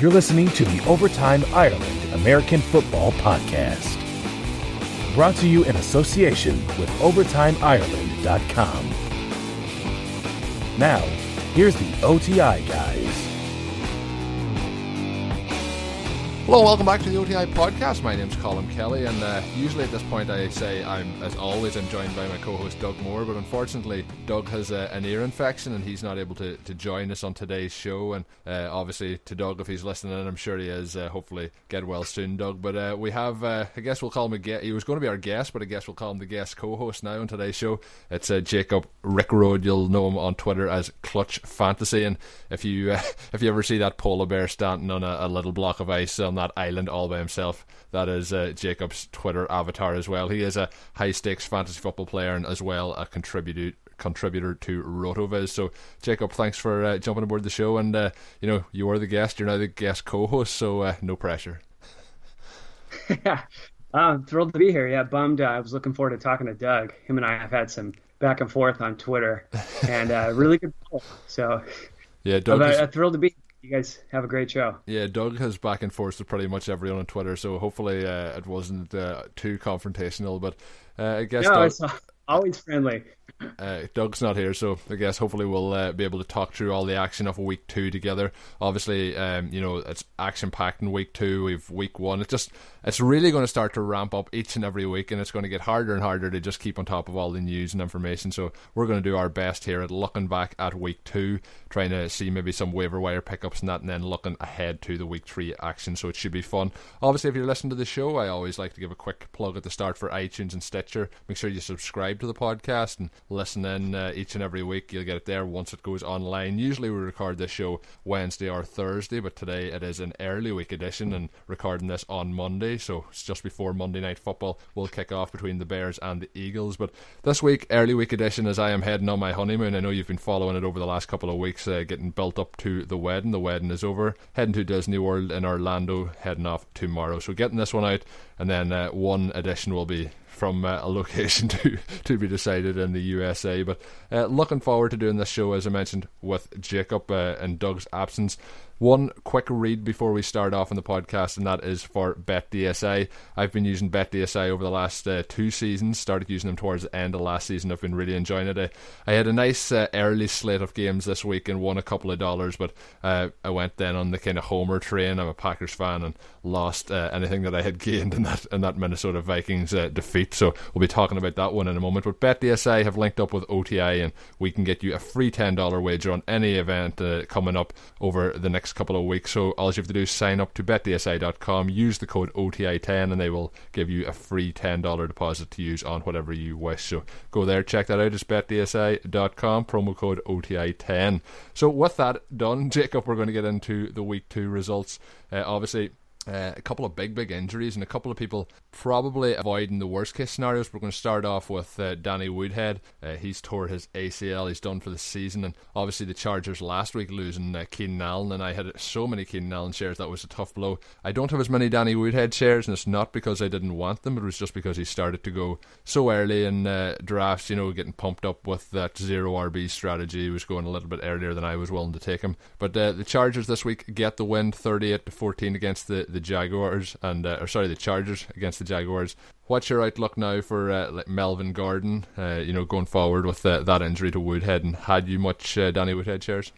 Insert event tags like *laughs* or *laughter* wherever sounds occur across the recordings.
You're listening to the Overtime Ireland American Football Podcast. Brought to you in association with OvertimeIreland.com. Now, here's the OTI guys. Hello, welcome back to the OTI podcast. My name's Colin Kelly, and uh, usually at this point I say I'm, as always, I'm joined by my co-host Doug Moore, but unfortunately Doug has uh, an ear infection and he's not able to, to join us on today's show. And uh, obviously to Doug, if he's listening, I'm sure he is, uh, hopefully get well soon, Doug. But uh, we have, uh, I guess we'll call him a guest. He was going to be our guest, but I guess we'll call him the guest co-host now on today's show. It's Jacob Rickroad. You'll know him on Twitter as Clutch Fantasy, and if you *laughs* if you ever see that polar bear standing on a, a little block of ice on that island all by himself. That is uh, Jacob's Twitter avatar as well. He is a high stakes fantasy football player and as well a contributor contributor to Rotoviz. So, Jacob, thanks for uh, jumping aboard the show. And uh, you know, you are the guest. You're now the guest co-host, so uh, no pressure. yeah, *laughs* I'm thrilled to be here. Yeah, bummed. Uh, I was looking forward to talking to Doug. Him and I have had some back and forth on Twitter, and uh, really good. So, yeah, Doug. I'm is... thrilled to be you guys have a great show. Yeah, Doug has back and forth with pretty much everyone on Twitter, so hopefully uh, it wasn't uh, too confrontational. But uh, I guess no, Doug, it's *laughs* always friendly. Uh, Doug's not here, so I guess hopefully we'll uh, be able to talk through all the action of week two together. Obviously, um, you know it's action packed in week two. We've week one. It's just it's really going to start to ramp up each and every week, and it's going to get harder and harder to just keep on top of all the news and information. So we're going to do our best here at looking back at week two, trying to see maybe some waiver wire pickups and that, and then looking ahead to the week three action. So it should be fun. Obviously, if you're listening to the show, I always like to give a quick plug at the start for iTunes and Stitcher. Make sure you subscribe to the podcast and listen in uh, each and every week. You'll get it there once it goes online. Usually we record this show Wednesday or Thursday, but today it is an early week edition and recording this on Monday, so it's just before Monday night football will kick off between the Bears and the Eagles. But this week, early week edition, as I am heading on my honeymoon, I know you've been following it over the last couple of weeks, uh, getting built up to the wedding. The wedding is over. Heading to Disney World in Orlando, heading off tomorrow. So getting this one out, and then uh, one edition will be from uh, a location *laughs* to to be decided in the USA. But uh, looking forward to doing this show, as I mentioned, with Jacob uh, Doug's absence. One quick read before we start off on the podcast, and that is for BetDSI. I've been using BetDSI over the last uh, two seasons. Started using them towards the end of last season. I've been really enjoying it. I, I had a nice uh, early slate of games this week and won a couple of dollars, but uh, I went then on the kind of homer train. I'm a Packers fan and lost uh, anything that I had *laughs* gained in that in that Minnesota Vikings uh, defeat. So we'll be talking about that one in a moment. But BetDSI have linked up with OTI, and we can get you a free ten dollar wager on any event uh, coming up over the next next couple of weeks. So all you have to do is sign up to betdsi.com, use the code OTI10, and they will give you a free $10 deposit to use on whatever you wish. So go there, check that out. It's betdsi.com, promo code OTI10. So with that done, *laughs* Jacob, we're going to get into the week two results. Uh, obviously, uh, a couple of big, big injuries and a couple of people probably avoiding the worst case scenarios. We're going to start off with uh, Danny Woodhead. Uh, he's tore his ACL. He's done for the season. And obviously, the Chargers last week losing uh, Keenan Allen. And I had so many Keenan Allen shares. That was a tough blow. I don't have as many Danny Woodhead shares, and it's not because I didn't want them. It was just because he started to go so early in uh, drafts, you know, getting pumped up with that zero RB strategy. He was going a little bit earlier than I was willing to take him. But uh, the Chargers this week get the win 38 to 14 against the, the the Jaguars and uh, or sorry the Chargers against the Jaguars. What's your outlook now for uh, like Melvin Gordon? Uh, you know, going forward with uh, that injury to Woodhead, and had you much uh, Danny Woodhead shares?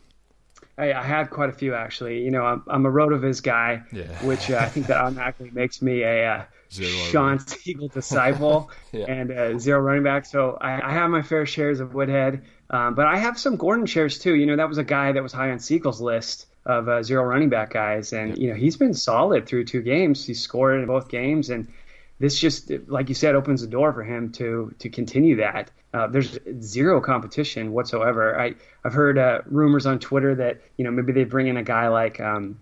I, I had quite a few actually. You know, I'm, I'm a Rotoviz guy, yeah. which uh, I think that automatically makes me a Sean Siegel disciple *laughs* yeah. and zero running back. So I, I, have my fair shares of Woodhead, um, but I have some Gordon shares too. You know, that was a guy that was high on Siegel's list of uh, zero running back guys, and you know he's been solid through two games. He scored in both games, and this just, like you said, opens the door for him to to continue that. Uh, there's zero competition whatsoever. I I've heard uh, rumors on Twitter that you know maybe they bring in a guy like. Um,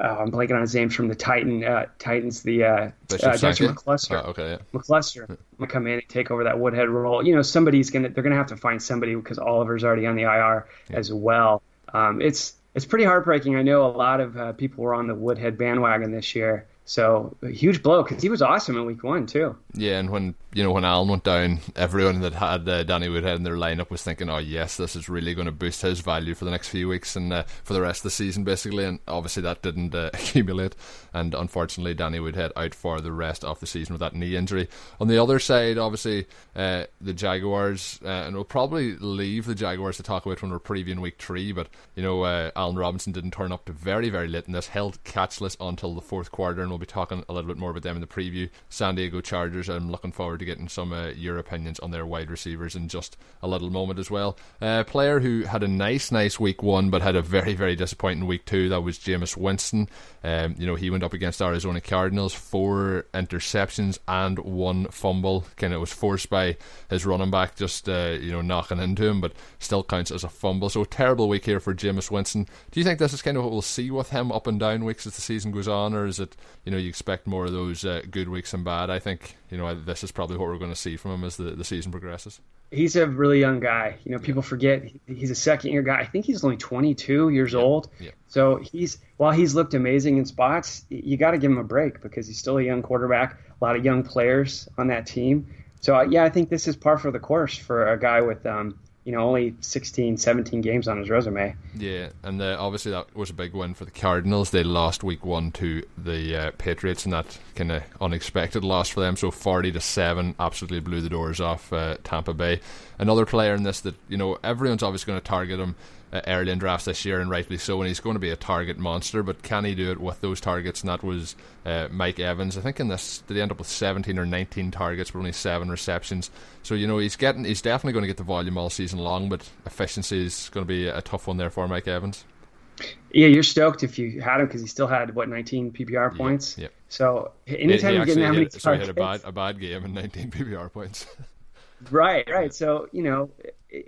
uh, I'm blanking on his name from the Titan uh, Titans, the uh, uh, Dexter McCluster. Oh, okay, yeah. McCluster gonna come in and take over that Woodhead role. You know, somebody's gonna they're gonna have to find somebody because Oliver's already on the IR yeah. as well. Um, it's it's pretty heartbreaking. I know a lot of uh, people were on the Woodhead bandwagon this year, So huge blow because he was awesome in week one too. Yeah, and when you know when Allen went down, everyone that had uh, Danny Woodhead in their lineup was thinking, "Oh yes, this is really going to boost his value for the next few weeks and uh, for the rest of the season, basically." And obviously that didn't uh, *laughs* accumulate, and unfortunately Danny Woodhead out for the rest of the season with that knee injury. On the other side, obviously uh, the Jaguars, uh, and we'll probably leave the Jaguars to talk about when we're previewing week three, but you know uh, Allen Robinson didn't turn up to very very late in this, held catchless until the fourth quarter, and we'll be talking a little bit more about them in the preview. San Diego Chargers. I'm looking forward to getting some uh, your opinions on their wide receivers in just a little moment as well. A player who had a nice, nice week one, but had a very, very disappointing week two. That was Jameis Winston. Um, you know, he went up against Arizona Cardinals, four interceptions and one fumble. Kind of was forced by his running back just uh, you know knocking into him, but still counts as a fumble. So terrible week here for Jameis Winston. Do you think this is kind of what we'll see with him up and down weeks as the season goes on, or is it you know you expect more of those uh, good weeks and bad? I think you know this is probably what we're going to see from him as the, the season progresses. He's a really young guy. You know, people forget he's a second year guy. I think he's only 22 years yeah. old. Yeah. So he's while he's looked amazing in spots, you got to give him a break because he's still a young quarterback. A lot of young players on that team. So uh, yeah, I think this is par for the course for a guy with um, you know only 16 17 games on his resume. Yeah and uh, obviously that was a big win for the cardinals. They lost week one to the uh, patriots and that kind of unexpected loss for them. So 40 to 7 absolutely blew the doors off uh, tampa bay. Another player in this that you know everyone's obviously going to target him uh, early in drafts this year, and rightly so. And he's going to be a target monster, but can he do it with those targets? And that was uh, Mike Evans. I think in this, did he end up with 17 or 19 targets, but only seven receptions? So you know he's getting, he's definitely going to get the volume all season long, but efficiency is going to be a tough one there for Mike Evans. Yeah, you're stoked if you had him because he still had what 19 PPR points. Yeah. So anytime you're getting that many targets, so he had a bad a bad game and 19 *laughs* PPR points. *laughs* right, right. So you know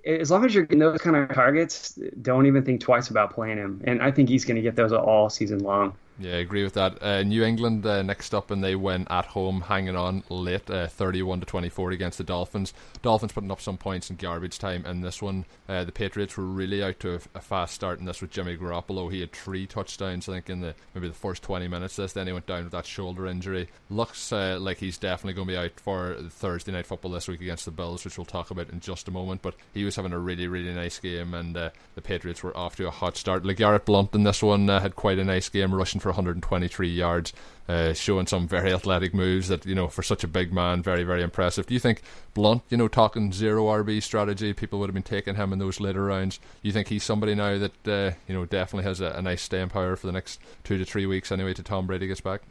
as long as you're getting those kind of targets, don't even think twice about playing him. And I think he's going to get those all season long. Yeah, I agree with that. Uh, New England uh, next up, and they win at home, hanging on late, uh, thirty-one to twenty-four against the Dolphins. Dolphins putting up some points in garbage time in this one. Uh, the Patriots were really out to a, a, fast start in this with Jimmy Garoppolo. He had three touchdowns, I think, in the maybe the first twenty minutes. This, then he went down with that shoulder injury. Looks uh, like he's definitely going to be out for Thursday night football this week against the Bills, which we'll talk about in just a moment. But he was having a really, really nice game, and the Patriots were off to a hot start. LeGarrette Blunt in this one had quite a nice game, rushing for 123 yards, uh, showing some very athletic moves that you know for such a big man, very very impressive. Do you think Blunt, you know, talking zero RB strategy, people would have been taking him in those later rounds? You think he's somebody now that uh, you know definitely has a, a nice staying power for the next two to three weeks anyway to Tom Brady gets back?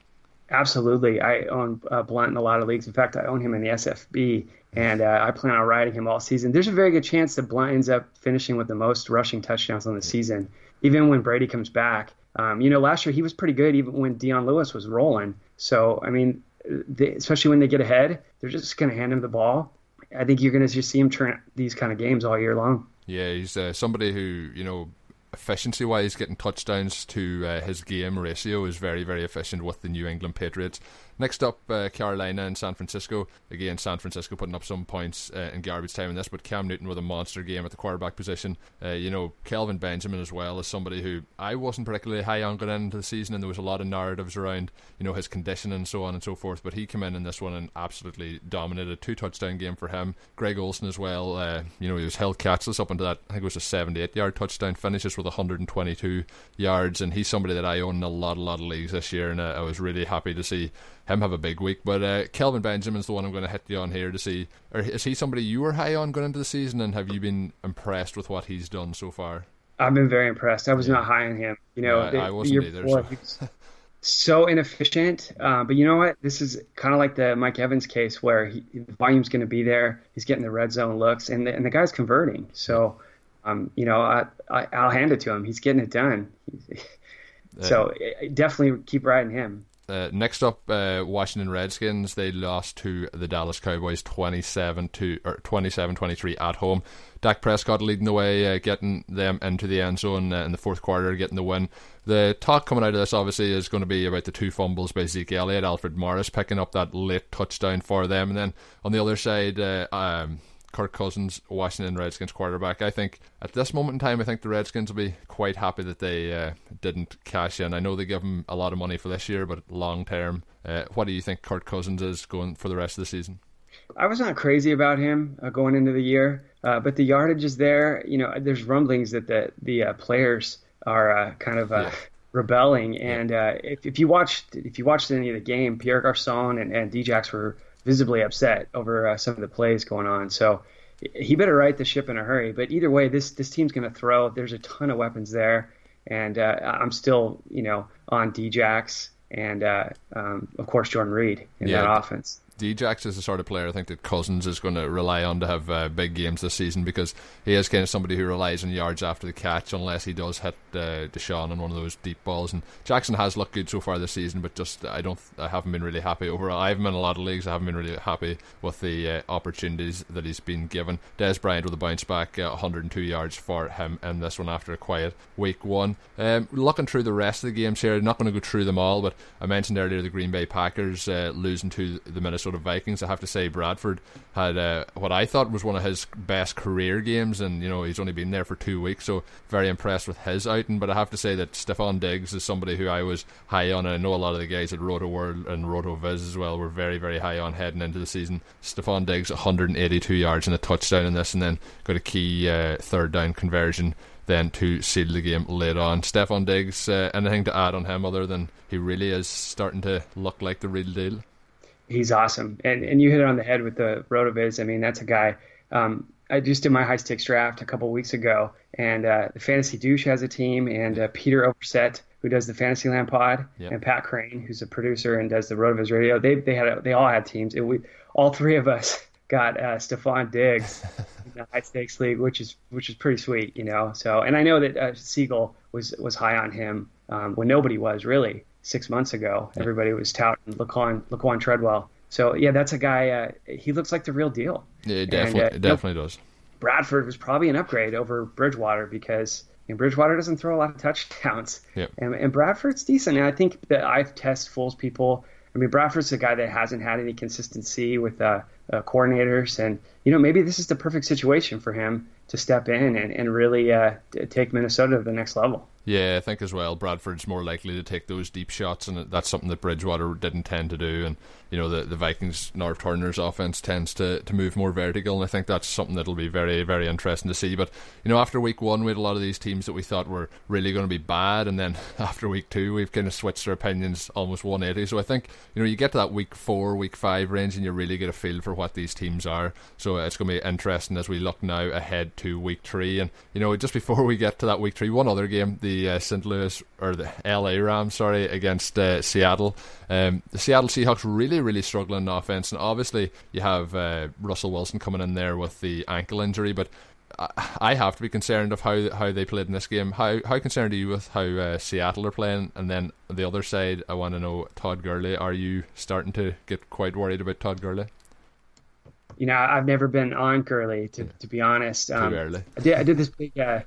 Absolutely, I own uh, Blunt in a lot of leagues. In fact, I own him in the SFB, and uh, I plan on riding him all season. There's a very good chance that Blunt ends up finishing with the most rushing touchdowns on the season, even when Brady comes back. Um, you know, last year he was pretty good even when Dion Lewis was rolling. So, I mean, they, especially when they get ahead, they're just going to hand him the ball. I think you're going to just see him turn these kind of games all year long. Yeah, he's uh, somebody who, you know, efficiency wise, getting touchdowns to uh, his game ratio is very, very efficient with the New England Patriots. Next up, uh, Carolina and San Francisco. Again, San Francisco putting up some points uh, in garbage time in this, but Cam Newton with a monster game at the quarterback position. Uh, you know, Kelvin Benjamin as well is somebody who I wasn't particularly high on going into the season, and there was a lot of narratives around, you know, his condition and so on and so forth. But he came in in this one and absolutely dominated. Two touchdown game for him. Greg Olsen as well. Uh, you know, he was held catchless up into that. I think it was a 78 yard touchdown. Finishes with 122 yards, and he's somebody that I own in a lot, a lot of leagues this year, and uh, I was really happy to see him have a big week. But uh, Kelvin Benjamin's the one I'm going to hit you on here to see. Or is he somebody you were high on going into the season, and have you been impressed with what he's done so far? I've been very impressed. I was yeah. not high on him. You know, yeah, the, I wasn't either. Before, so. so inefficient. Uh, but you know what? This is kind of like the Mike Evans case where he, the volume's going to be there. He's getting the red zone looks, and the, and the guy's converting. So, um, you know, I, I, will hand it to him. He's getting it done. *laughs* so definitely keep riding him. Uh, next up, uh, Washington Redskins. They lost to the Dallas Cowboys 27 to or 27-23 at home. Dak Prescott leading the way, uh, getting them into the end zone uh, in the fourth quarter, getting the win. The talk coming out of this obviously is going to be about the two fumbles by Zeke Elliott, Alfred Morris picking up that late touchdown for them, and then on the other side, uh, um, Kirk Cousins, Washington Redskins quarterback. I think at this moment in time, I think the Redskins will be quite happy that they uh, didn't cash in. I know they give him a lot of money for this year, but long term, uh, what do you think Kirk Cousins is going for the rest of the season? I was not crazy about him uh, going into the year, uh, but the yardage is there. You know, there's rumblings that the the uh, players are uh, kind of yeah. rebelling, and if, if you watched if you watched any of the game, Pierre Garcon and, and Djax were visibly upset over uh, some of the plays going on. So he better right the ship in a hurry. But either way, this this team's going to throw. There's a ton of weapons there, and uh, I'm still you know on Djax and uh, um, of course Jordan Reed in yeah. that offense. Djax is the sort of player I think that Cousins is going to rely on to have uh, big games this season because he is kind of somebody who relies on yards after the catch unless he does hit uh, DeSean on one of those deep balls. And Jackson has looked good so far this season, but just I don't I haven't been really happy overall. I haven't been in a lot of leagues. I haven't been really happy with the uh, opportunities that he's been given. Dez Bryant with a bounce back, uh, 102 yards for him in this one after a quiet week one. Um, looking through the rest of the games here, not going to go through them all, but I mentioned earlier the Green Bay Packers uh, losing to the Minnesota Minnesota Vikings. I have to say, Bradford had uh, what I thought was one of his best career games, and you know he's only been there for two weeks, so very impressed with his outing. But I have to say that Stefon Diggs is somebody who I was high on, and I know a lot of the guys at Roto World and Roto Viz as well were very, very high on heading into the season. Stefon Diggs, 182 yards and a touchdown in this, and then got a key uh, third down conversion then to seal the game later on. Stefon Diggs, uh, anything to add on him other than he really is starting to look like the real deal? He's awesome. And and you hit it on the head with the Rotoviz. I mean, that's a guy. Um, I just did my high stakes draft a couple weeks ago, and uh, the Fantasy Douche has a team, and uh, Peter Overzet, who does the Fantasyland Pod, yep. and Pat Kerrane, who's a producer and does the Rotoviz Radio. They they had a, they all had teams, and we all three of us *laughs* got uh, Stefon Diggs *laughs* in the high stakes league, which is which is pretty sweet, you know. So, and I know that uh, Siegel was was high on him um, when nobody was really six months ago. Yeah. Everybody was touting Laquon, Laquon Treadwell. So yeah, that's a guy. Uh, he looks like the real deal. Yeah, definitely, and, uh, definitely you know, does. Bradford was probably an upgrade over Bridgewater because you know, Bridgewater doesn't throw a lot of touchdowns. Yep. And, and Bradford's decent. And I think that I've test fools people. I mean, Bradford's a guy that hasn't had any consistency with uh, uh, coordinators, and you know maybe this is the perfect situation for him to step in and, and really uh, take Minnesota to the next level. Yeah, I think as well. Bradford's more likely to take those deep shots, and that's something that Bridgewater didn't tend to do. And you know, the the Vikings Norv Turner's offense tends to, to move more vertical, and I think that's something that'll be very very interesting to see. But you know, after week one, we had a lot of these teams that we thought were really going to be bad, and then *laughs* after week two, we've kind of switched our opinions almost 180. So I think you know, you get to that week four, week five range, and you really get a feel for what these teams are. So it's going to be interesting as we look now ahead to week three, and you know, just before *laughs* we get to that week three, one other game, the uh, St. Louis or the LA Rams, sorry, against uh, Seattle. Um, the Seattle Seahawks really, really struggling in offense, and obviously you have uh, Russell Wilson coming in there with the ankle injury, but. I have to be concerned of how how they played in this game. How how concerned are you with how uh, Seattle are playing? And then the other side, I want to know Todd Gurley. Are you starting to get quite worried about Todd Gurley? You know, I've never been on Gurley to yeah. to be honest. Um, Too early. I did I did this big uh,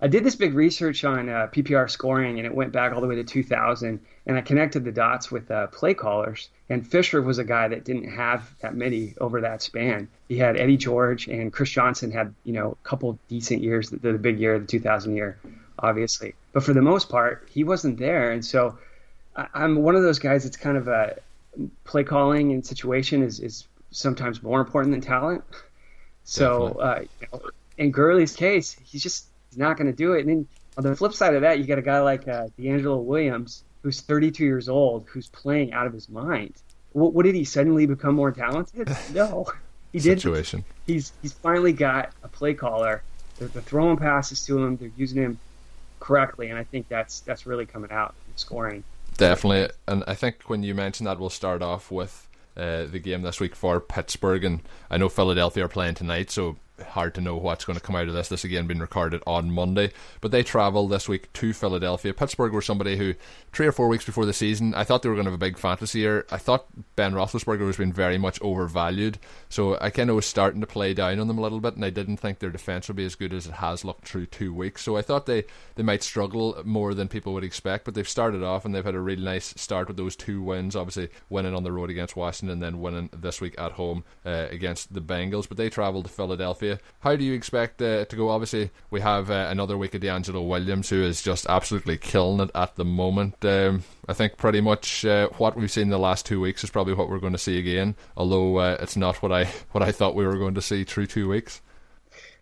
I did this big research on uh, PPR scoring, and it went back all the way to 2000. And I connected the dots with uh, play callers. And Fisher was a guy that didn't have that many over that span. He had Eddie George, and Chris Johnson had you know a couple decent years, the, the big year, the 2000 year, obviously. But for the most part, he wasn't there. And so I, I'm one of those guys that's kind of a play calling and situation is, is sometimes more important than talent. So uh, you know, in Gurley's case, he's just not going to do it. And then on the flip side of that, you got a guy like uh, DeAngelo Williams, who's 32 years old, who's playing out of his mind. What, what did he suddenly become more talented? *laughs* No, he did. Situation. He's he's finally got a play caller. They're, they're throwing passes to him. They're using him correctly, and I think that's that's really coming out in scoring. Definitely, and I think when you mentioned that, we'll start off with uh, the game this week for Pittsburgh, and I know Philadelphia are playing tonight, so hard to know what's going to come out of this. This again being recorded on Monday, but they travel this week to Philadelphia. Pittsburgh were somebody who three or four weeks before the season, I thought they were going to have a big fantasy year. I thought Ben Roethlisberger was being very much overvalued, so I kind of was starting to play down on them a little bit, and I didn't think their defense would be as good as it has looked through two weeks. So I thought they they might struggle more than people would expect, but they've started off and they've had a really nice start with those two wins. Obviously, winning on the road against Washington, and then winning this week at home uh, against the Bengals. But they travel to Philadelphia. How do you expect uh, to go? Obviously, we have uh, another week of DeAngelo Williams, who is just absolutely killing it at the moment. Um, I think pretty much uh, what we've seen the last two weeks is probably what we're going to see again. Although uh, it's not what I *laughs* what I thought we were going to see through two weeks.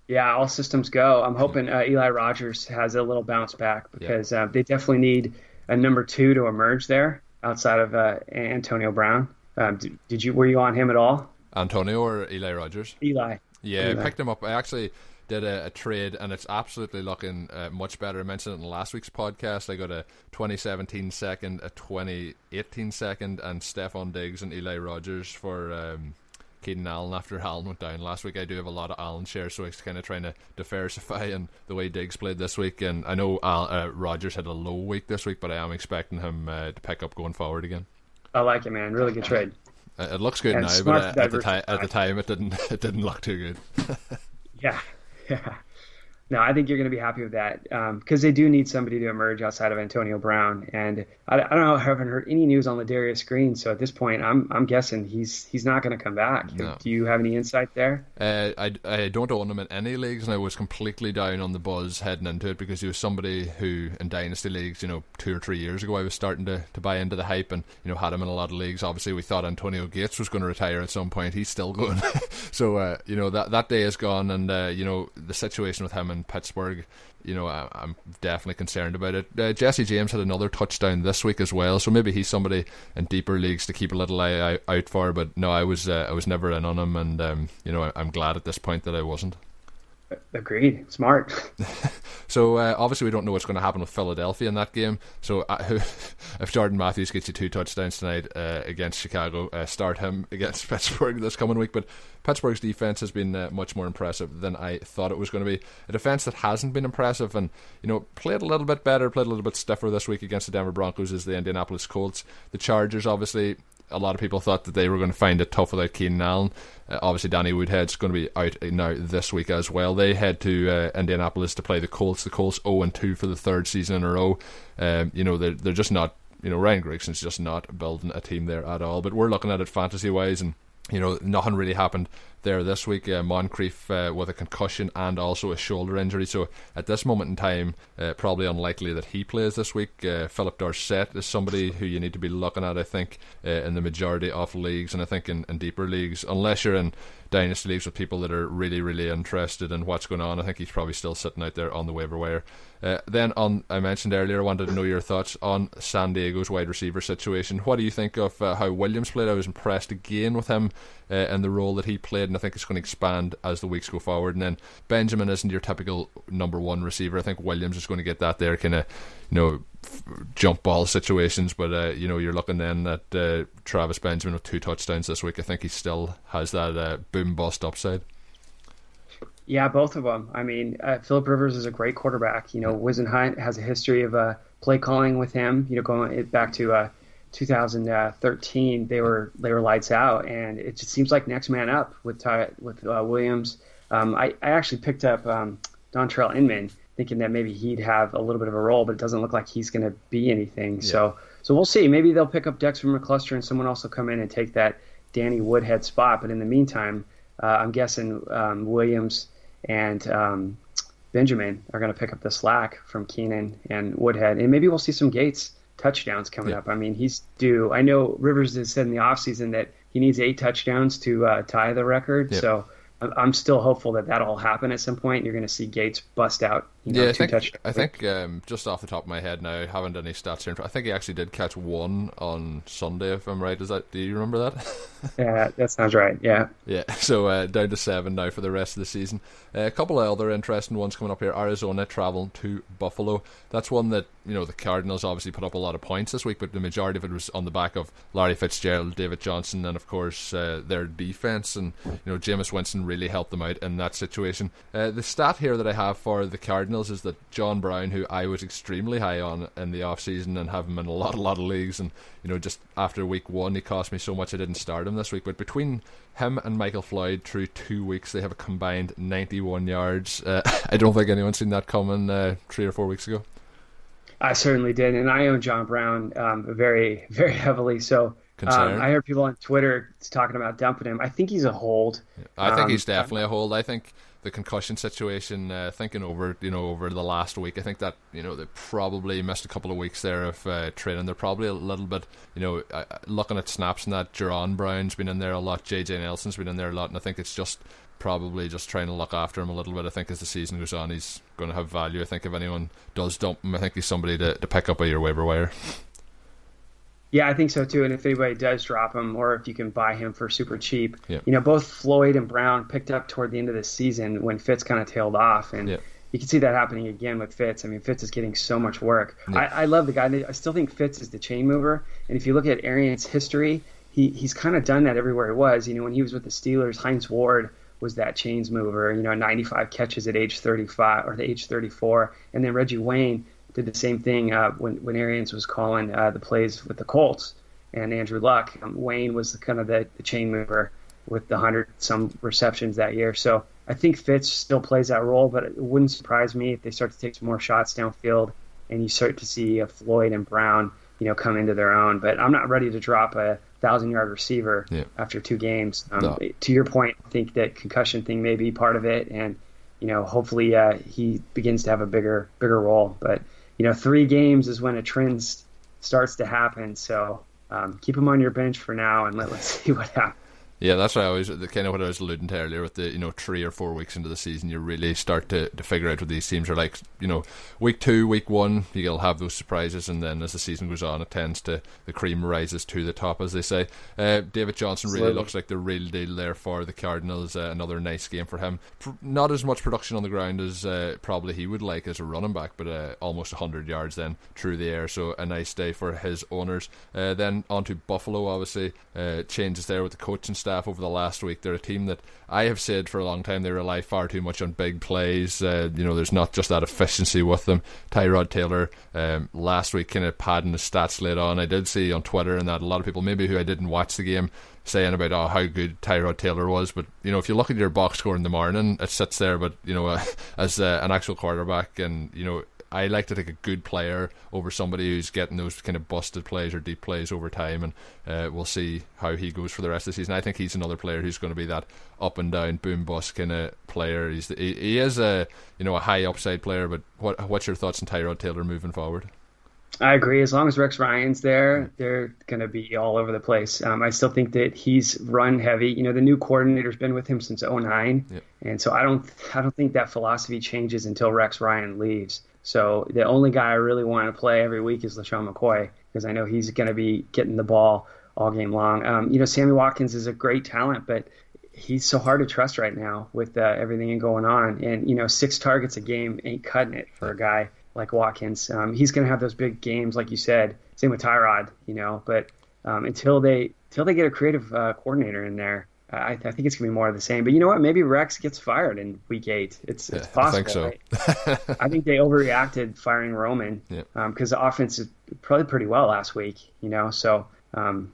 Yeah, all systems go. I'm hoping uh, Eli Rogers has a little bounce back because yeah. uh, they definitely need a number two to emerge there outside of uh, Antonio Brown. Um, did, did, you were you on him at all? Antonio or Eli Rogers? Eli. Yeah, I picked him up. I actually did a, a trade, and it's absolutely looking uh, much better. I mentioned it in last week's podcast. I got a 2017 second, a 2018 second, and Stefon Diggs and Eli Rogers for. Um, Keenan Allen after Allen went down last week. I do have a lot of Allen shares, so it's kind of trying to diversify and the way Diggs played this week. And I know Al, uh, Rogers had a low week this week, but I am expecting him uh, to pick up going forward again. I like it, man. Really good trade. It looks good and now, but at the time, at the time, it didn't. *laughs* It didn't look too good. *laughs* yeah, yeah. No, I think you're going to be happy with that because um, they do need somebody to emerge outside of Antonio Brown. And I, I, don't know, I haven't heard any news on Ladarius Green. So at this point, I'm I'm guessing he's he's not going to come back. No. Do you have any insight there? Uh, I, I don't own him in any leagues, and I was completely down on the buzz heading into it because he was somebody who in dynasty leagues, you know, two or three years ago, I was starting to, to buy into the hype and you know had him in a lot of leagues. Obviously, we thought Antonio Gates was going to retire at some point. He's still going. *laughs* so uh, you know that that day is gone, and uh, you know the situation with him Pittsburgh you know, I, am definitely concerned about it. Uh, Jesse James had another touchdown this week as well, so maybe he's somebody in deeper leagues to keep a little eye out for. But no, I was uh, I was never in on him, and um, you know, I'm glad at this point that I wasn't. Agreed. Smart. *laughs* so uh, obviously we don't know what's going to happen with Philadelphia in that game. So uh, *laughs* if Jordan Matthews gets you two touchdowns tonight uh, against Chicago, uh, start him *laughs* against Pittsburgh this coming week. But Pittsburgh's defense has been uh, much more impressive than I thought it was going to be. A defense that hasn't been impressive and you know played a little bit better, played a little bit stiffer this week against the Denver Broncos is the Indianapolis Colts. The Chargers obviously a lot of people thought that they were going to find it tough without Keenan Allen. Uh, obviously, Danny Woodhead's going to be out now this week as well. They head to uh, Indianapolis to play the Colts. The Colts 0 and 2 for the third season in a row. Um, you know, they're, they're just not, you know, Ryan Grigson's just not building a team there at all. But we're looking at it fantasy wise and you know, nothing really happened there this week. Uh, Moncrief uh, with a concussion and also a shoulder injury. So at this moment in time, uh, probably unlikely that he plays this week. Uh, Phillip Dorsett is somebody who you need to be looking at, I think, uh, in the majority of leagues, and I think in, in deeper leagues, unless you're in dynasty leagues with people that are really, really interested in what's going on. I think he's probably still sitting out there on the waiver wire. Uh, then on, I mentioned earlier, I wanted to know your thoughts on San Diego's wide receiver situation. What do you think of uh, how Williams played? I was impressed again with him uh, and the role that he played, and I think it's going to expand as the weeks go forward. And then Benjamin isn't your typical number one receiver. I think Williams is going to get that there kind of, you know, jump ball situations. But uh, you know, you're looking then at uh, Travis Benjamin with two touchdowns this week. I think he still has that uh, boom bust upside. Yeah, both of them. I mean, uh, Philip Rivers is a great quarterback. You know, Whisenhunt has a history of uh, play calling with him. You know, going back to uh, 2013, they were they were lights out, and it just seems like next man up with Ty, with uh, Williams. Um, I, I actually picked up um, Dontrelle Inman, thinking that maybe he'd have a little bit of a role, but it doesn't look like he's going to be anything. Yeah. So so we'll see. Maybe they'll pick up Dex Dexter McCluster, and someone else will come in and take that Danny Woodhead spot. But in the meantime, uh, I'm guessing um, Williams and um, Benjamin are going to pick up the slack from Keenan and Woodhead, and maybe we'll see some Gates touchdowns coming yeah. up. I mean, he's due. I know Rivers has said in the offseason that he needs eight touchdowns to uh, tie the record. Yeah. So I'm still hopeful that that'll happen at some point. You're going to see Gates bust out, You know, yeah, I think, I think um, just off the top of my head now, I haven't any stats here. I think he actually did catch one on Sunday, if I'm right. Is that? Do you remember that? *laughs* yeah, that sounds right. Yeah. Yeah. *laughs* So uh, down to seven now for the rest of the season. Uh, a couple of other interesting ones coming up here. Arizona travel to Buffalo. That's one that you know the Cardinals obviously put up a lot of points this week, but the majority of it was on the back of Larry Fitzgerald, David Johnson, and of course uh, their defense. And you know Jameis Winston really helped them out in that situation. Uh, the stat here that I have for the Cardinals is that John Brown, who I was extremely high on in the off season and have him in a lot, a lot of leagues, and you know just after week one he cost me so much I didn't start him this week. But between him and Michael Floyd through two weeks, they have a combined 91 yards. Uh, *laughs* I don't think anyone's seen that coming uh, three or four weeks ago. I certainly did, and I own John Brown um, very, *laughs* very heavily. So um, I heard people on Twitter talking about dumping him. I think he's a hold. I think um, he's definitely a hold. I think the concussion situation, uh, thinking over you know over the last week, I think that you know they probably missed a couple of weeks there of uh, training. They're probably a little bit you know uh, looking at snaps and that. Jaron Brown's been in there a lot. JJ Nelson's been in there a lot, and I think it's just probably just trying to look after him a little bit. I think as the season goes on, he's going to have value. I think if anyone does dump him, I think he's somebody to, to pick up at your waiver wire. Yeah, I think so too. And if anybody does drop him, or if you can buy him for super cheap, yeah. you know, both Floyd and Brown picked up toward the end of the season when Fitz kind of tailed off, and yeah. you can see that happening again with Fitz. I mean, Fitz is getting so much work. Yeah. I, I, love the guy. I still think Fitz is the chain mover, and if you look at Arians' history, he he's kind of done that everywhere he was. You know, when he was with the Steelers, Hines Ward was that chains mover. You know, 95 catches at age 35 or the age 34, and then Reggie Wayne did the same thing uh, when when Arians was calling uh, the plays with the Colts and Andrew Luck. Um, Wayne was the, kind of the, the, chain mover with the hundred some receptions that year. So I think Fitz still plays that role, but it wouldn't surprise me if they start to take some more shots downfield and you start to see uh, Floyd and Brown, you know, come into their own. But I'm not ready to drop a thousand yard receiver yeah. after two games. Um, no. To your point, I think that concussion thing may be part of it, and you know, hopefully uh, he begins to have a bigger bigger role. But you know, three games is when a trend starts to happen. So um, keep him on your bench for now, and let, let's *laughs* see what happens. Yeah, that's what I always the kind of what I was alluding to earlier with the you know three or four weeks into the season, you really start to, to figure out what these teams are like. You know, week two, week one, you'll have those surprises, and then as the season goes on, it tends to the cream rises to the top, as they say. Uh, David Johnson really looks like the real deal there for the Cardinals. Uh, another nice game for him. Not as much production on the ground as uh, probably he would like as a running back, but uh, almost 100 yards then through the air. So a nice day for his owners. Uh, then on to Buffalo, obviously uh, changes there with the coaching staff over the last week. They're a team that I have said for a long time they rely far too much on big plays. Uh, you know, there's not just that efficiency with them. Tyrod Taylor um, last week kind of padding the stats late on. I did see on Twitter and that a lot of people maybe who I didn't watch the game saying about oh how good Tyrod Taylor was, but you know if you look at your box score in the morning, it sits there. But you know uh, *laughs* as uh, an actual quarterback, and you know I like to take a good player over somebody who's getting those kind of busted plays or deep plays over time, and uh, we'll see how he goes for the rest of the season. I think he's another player who's going to be that up and down, boom bust kind of player. He's he, he is a you know a high upside player, but what what's your thoughts on Tyrod Taylor moving forward? I agree. As long as Rex Ryan's there, they're going to be all over the place. Um, I still think that he's run heavy. You know, the new coordinator's been with him since 09. Yep. And so I don't I don't think that philosophy changes until Rex Ryan leaves. So the only guy I really want to play every week is LeSean McCoy because I know he's going to be getting the ball all game long. Um, you know, Sammy Watkins is a great talent, but he's so hard to trust right now with uh, everything going on. And you know, six targets a game ain't cutting it for a guy like Watkins. Um, he's going to have those big games, like you said. Same with Tyrod, you know. But um, until they until they get a creative uh, coordinator in there, I, I, think it's gonna be more of the same. But you know what? Maybe Rex gets fired in week eight. It's it's possible. I think so. Right? *laughs* I think they overreacted firing Roman because yeah. um, the offense is probably pretty well last week. You know, so um,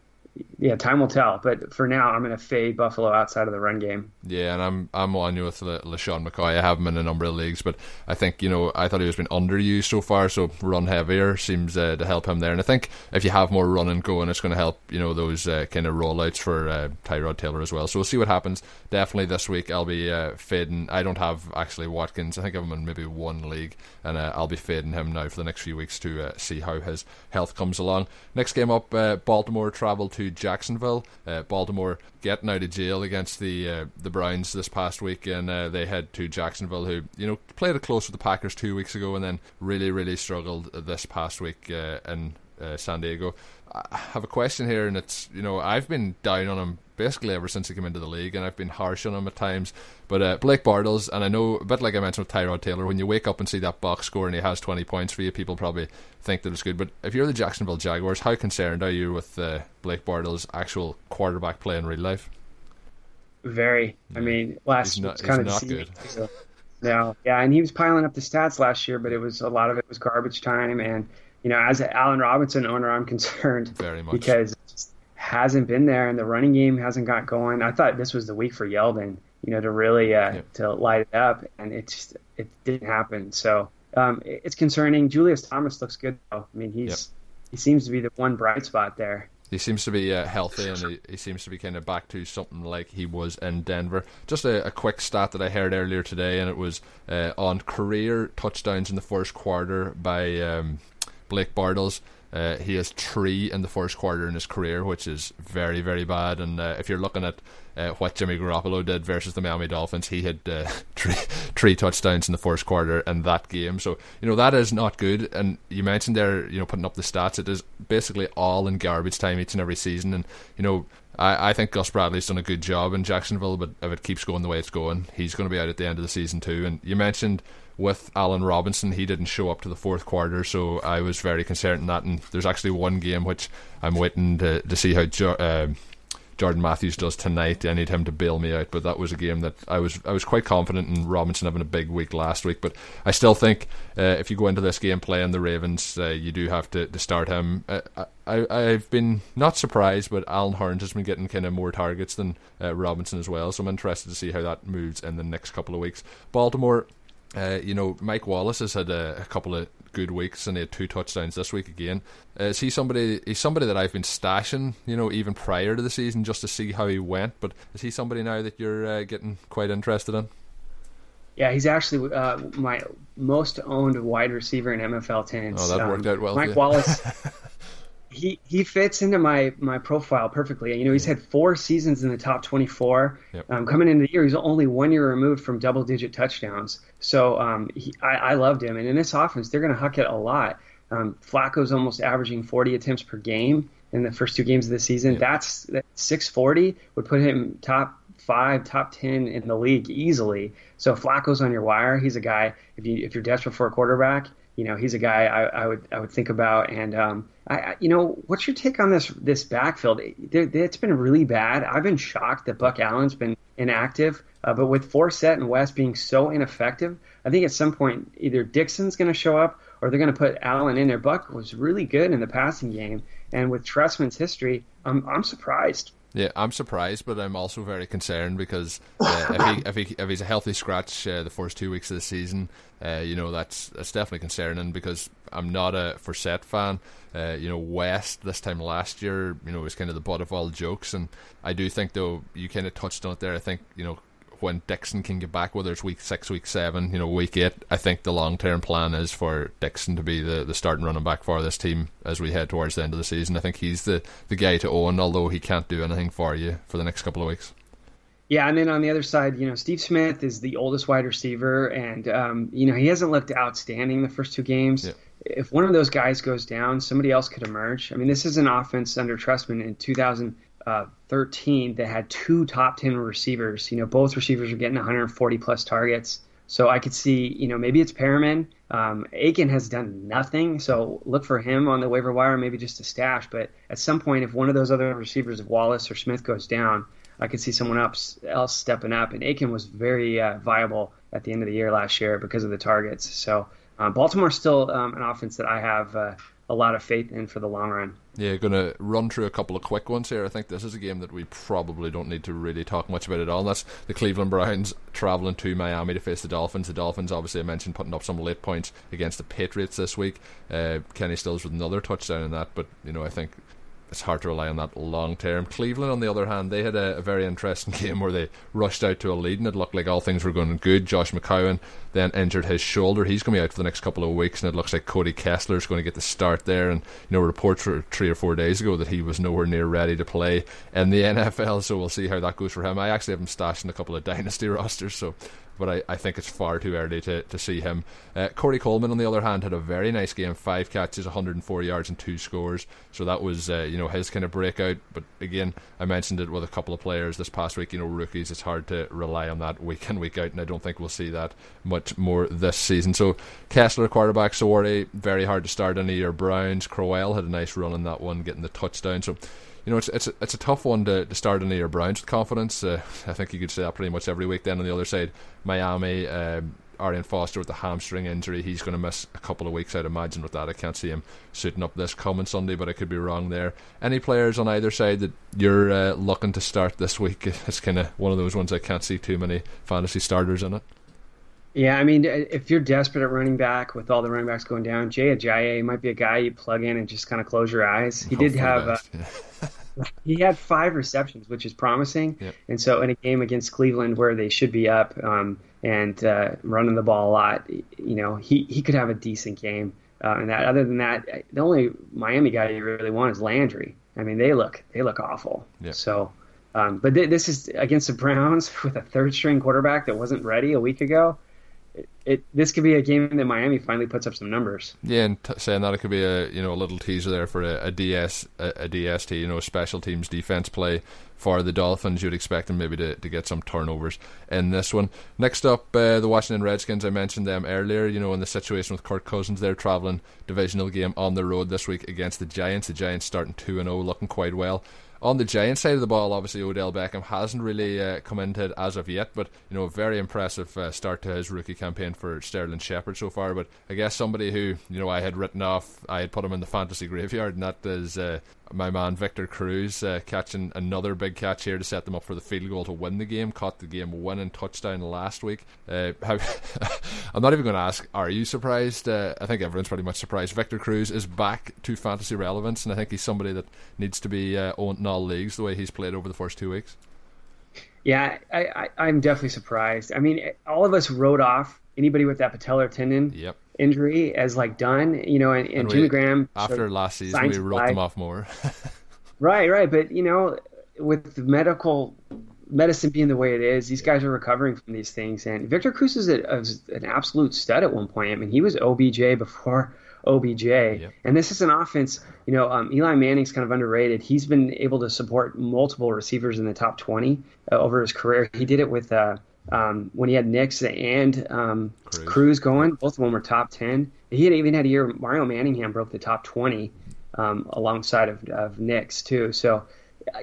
yeah, time will tell. But for now, I'm going to fade Buffalo outside of the run game. Yeah, and I'm I'm on you with Le- LeSean McCoy. I have him in a number of leagues, but I think you know I thought he was been underused so far. So run heavier seems uh, to help him there. And I think if you have more run running going, it's going to help you know those uh, kind of rollouts for uh, Tyrod Taylor as well. So we'll see what happens. Definitely this week I'll be uh, fading. I don't have actually Watkins. I think I'm in maybe one league, and uh, I'll be fading him now for the next few weeks to uh, see how his health comes along. Next game up, Baltimore travel to to Jacksonville. Uh, Baltimore getting out of jail against the uh, the Browns this past week, and uh, they head to Jacksonville, who you know played close with the Packers two weeks ago, and then really really struggled this past week uh, in uh, San Diego. I have a question here, and it's you know I've been down on him basically ever since he came into the league, and I've been harsh on him at times. But uh, Blake Bortles, and I know a bit like I mentioned with Tyrod Taylor, when you wake up and see that box score and he has 20 points for you, people probably think that it's good. But if you're the Jacksonville Jaguars, how concerned are you with uh, Blake Bortles' actual quarterback play in real life? Very. I mean, last year was kind of not good. No, yeah, and he was piling up the stats last year, but it was a lot of it was garbage time and you know, as an Allen Robinson owner, I'm *laughs* concerned very much because it hasn't been there and the running game hasn't got going. I thought this was the week for Yeldon, you know, to really uh, yep. to light it up, and it just it didn't happen. So um, it's concerning. Julius Thomas looks good though. I mean, he's yep. he seems to be the one bright spot there. He seems to be uh, healthy and he, he, seems to be kind of back to something like he was in Denver. Just a, a quick stat that I heard earlier today, and it was uh, on career touchdowns in the first quarter by um, Blake Bortles. Uh, he has three in the first quarter in his career, which is very, very bad. And uh, if you're looking at uh, what Jimmy Garoppolo did versus the Miami Dolphins, he had uh, *laughs* three, three touchdowns in the first quarter in that game. So you know that is not good. And you mentioned there, you know, putting up the stats. It is basically all in garbage time each and every season. And you know, I, I think Gus Bradley's done a good job in Jacksonville, but if it keeps going the way it's going, he's going to be out at the end of the season too. And you mentioned with Allen Robinson. He didn't show up to the fourth quarter, so I was very concerned in that. And there's actually one game which I'm waiting to, to see how jo- uh, Jordan Matthews does tonight. I need him to bail me out, but that was a game that I was I was quite confident in Robinson having a big week last week. But I still think uh, if you go into this game playing the Ravens, uh, you do have to, to start him. Uh, I, I've been not surprised, but Allen Hurns has been getting kind of more targets than uh, Robinson as well. So I'm interested to see how that moves in the next couple of weeks. Baltimore uh, you know, Mike Wallace has had a, a, couple of good weeks and he had two touchdowns this week again. Uh, is he somebody? He's somebody that I've been stashing, you know, even prior to the season just to see how he went. But is he somebody now that you're uh, getting quite interested in? Yeah, he's actually uh, my most owned wide receiver in MFL 10. Oh, that um, worked out well. Mike Wallace. *laughs* he he fits into my my profile perfectly. You know, he's had four seasons in the top 24. Yep. Um, coming into the year, he's only one year removed from double digit touchdowns. So um, he, I, I loved him. And in this offense, they're going to huck it a lot. Um, Flacco's almost averaging 40 attempts per game in the first two games of the season. Yep. That's 640 would put him top five, top 10 in the league easily. So Flacco's on your wire. He's a guy if you if you're desperate for a quarterback you know, he's a guy I, I would I would think about. And um, I, you know, what's your take on this this backfield? It, it's been really bad. I've been shocked that Buck Allen's been inactive, uh, but with Forsett and West being so ineffective, I think at some point either Dixon's going to show up or they're going to put Allen in there. Buck was really good in the passing game, and with Trestman's history, I'm I'm surprised. Yeah, I'm surprised, but I'm also very concerned because uh, if, he, if, he, if he's a healthy scratch uh, the first two weeks of the season, uh, you know that's that's definitely concerning because I'm not a Forsett fan. Uh, you know, West this time last year, you know, was kind of the butt of all jokes, and I do think though you kind of touched on it there. I think you know when Dixon can get back, whether it's week six, week seven, you know, week eight, I think the long term plan is for Dixon to be the, the starting running back for this team as we head towards the end of the season. I think he's the, the guy to own, although he can't do anything for you for the next couple of weeks. Yeah, and then on the other side, you know, Steve Smith is the oldest wide receiver, and um, you know he hasn't looked outstanding the first two games. Yeah. If one of those guys goes down, somebody else could emerge. I mean, this is an offense under Trestman in 2000 uh, 13 that had two top 10 receivers. You know, both receivers are getting 140 plus targets. So I could see, you know, maybe it's Perriman. Um, Aiken has done nothing, so look for him on the waiver wire, maybe just a stash. But at some point, if one of those other receivers, if Wallace or Smith goes down, I could see someone else else stepping up. And Aiken was very uh, viable at the end of the year last year because of the targets. So um, Baltimore's still um, an offense that I have uh, a lot of faith in for the long run. Yeah, going to run through a couple of quick ones here. I think this is a game that we probably don't need to really talk much about at all. That's the Cleveland Browns traveling to Miami to face the Dolphins. The Dolphins, obviously, I mentioned putting up some late points against the Patriots this week. Uh, Kenny Stills with another touchdown in that, but you know, I think it's hard to rely on that long term. Cleveland, on the other hand, they had a, a, very interesting *laughs* game where they rushed out to a lead and it looked like all things were going good. Josh McCown then injured his shoulder. He's going to be out for the next couple of weeks, and it looks like Cody Kessler is going to get the start there. And you know, reports were three or four days ago that he was nowhere near ready to play in the *laughs* NFL. So we'll see how that goes for him. I actually have him stashed in a couple of *laughs* dynasty rosters, so but I, I think it's far too early to, to see him. Uh, Corey Coleman, on the other hand, had a very nice game five catches, 104 yards, and two scores. So that was uh, you know his kind of breakout. But again, I mentioned it with a couple of players this past week. You know, rookies, it's hard to rely on that week in, week out, and I don't think we'll see that much more this season. So Kessler, quarterback, Sawari, very hard to start any year. Browns, Crowell had a nice run in that one, getting the touchdown. So you know, it's it's a, it's a tough one to, to start in year Browns with confidence. Uh, I think you could say that pretty much every week. Then on the other side, Miami, um, Arian Foster with the hamstring injury, he's going to miss a couple of weeks. I'd imagine with that. I can't see him suiting up this coming Sunday, but I could be wrong there. Any players on either side that you're uh, looking to start this week? *laughs* It's kind of one of those ones I can't see too many fantasy starters in it. Yeah, I mean, if you're desperate at running back with all the running backs going down, Jay Ajayi might be a guy you plug in and just kind of close your eyes. He Hopefully did have. Uh, *laughs* he had five receptions, which is promising. Yep. And so, in a game against Cleveland where they should be up um, and uh, running the ball a lot, you know, he, he could have a decent game. Uh, and that, other than that, the only Miami guy you really want is Landry. I mean, they look they look awful. Yep. So, um, but th- this is against the *laughs* Browns with a third string quarterback that wasn't ready a week ago it, this could be a game that Miami finally puts up some numbers. Yeah, and t- saying that it could be a you know a little teaser there for a, a DS a, a, DST you know special teams defense play for the Dolphins. You'd expect them maybe to, to get some turnovers in this one. Next up, uh, the Washington Redskins. I mentioned them earlier. You know in the situation with Kirk Cousins, they're traveling divisional game on the road this week against the Giants. The Giants starting two and zero, oh, looking quite well on the Giants side of the ball, obviously Odell Beckham hasn't really uh, come into it as of yet, but you know, a very impressive uh, start to his rookie campaign for Sterling Shepard so far. But I guess somebody who you know I had written off, I had put him in the fantasy graveyard, and that is uh, my man Victor Cruz uh, catching another big catch here to set them up for the field goal to win the game. Caught the game winning touchdown last week. Uh, how, *laughs* I'm not even going to ask. Are you surprised? Uh, I think everyone's pretty much surprised. Victor Cruz is back to fantasy relevance, and I think he's somebody that needs to be uh, owned in all leagues the way he's played over the first two weeks. Yeah, I, I, am definitely surprised. I mean, all of us wrote off anybody with that patellar tendon. Yep injury as like done, you know, and, and, and Jimmy Graham after last season we wrote them off more. *laughs* right, right, but you know, with medical medicine being the way it is, these guys are recovering from these things. And Victor Cruz is a, a, an absolute stud at one point. I mean, he was OBJ before *laughs* OBJ, yep. and this is an offense. You know, um, Eli Manning's kind of underrated. He's been able to support multiple receivers in the top twenty uh, over his career. He did it with. Uh, um, when he had Nicks and um, Cruz. Cruz. going. Both of them were top 10. He had even had a year Mario Manningham broke the top 20 um, alongside of, of Nicks, too. So,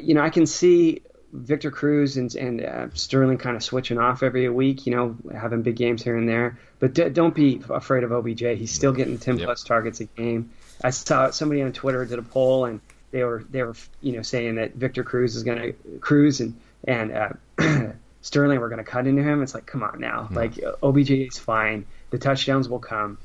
you know, I can see Victor Cruz and, and uh, Sterling kind of switching off every week, you know, having big games here and there. But d- don't be afraid of OBJ. He's still getting 10 yep. plus targets a game. I saw somebody on Twitter did a poll and they were they were you know saying that Victor Cruz is going to Cruz and and uh, *clears throat* Sterling we're going to cut into him. It's like, come on now. Mm. Like OBJ is fine. The touchdowns will come.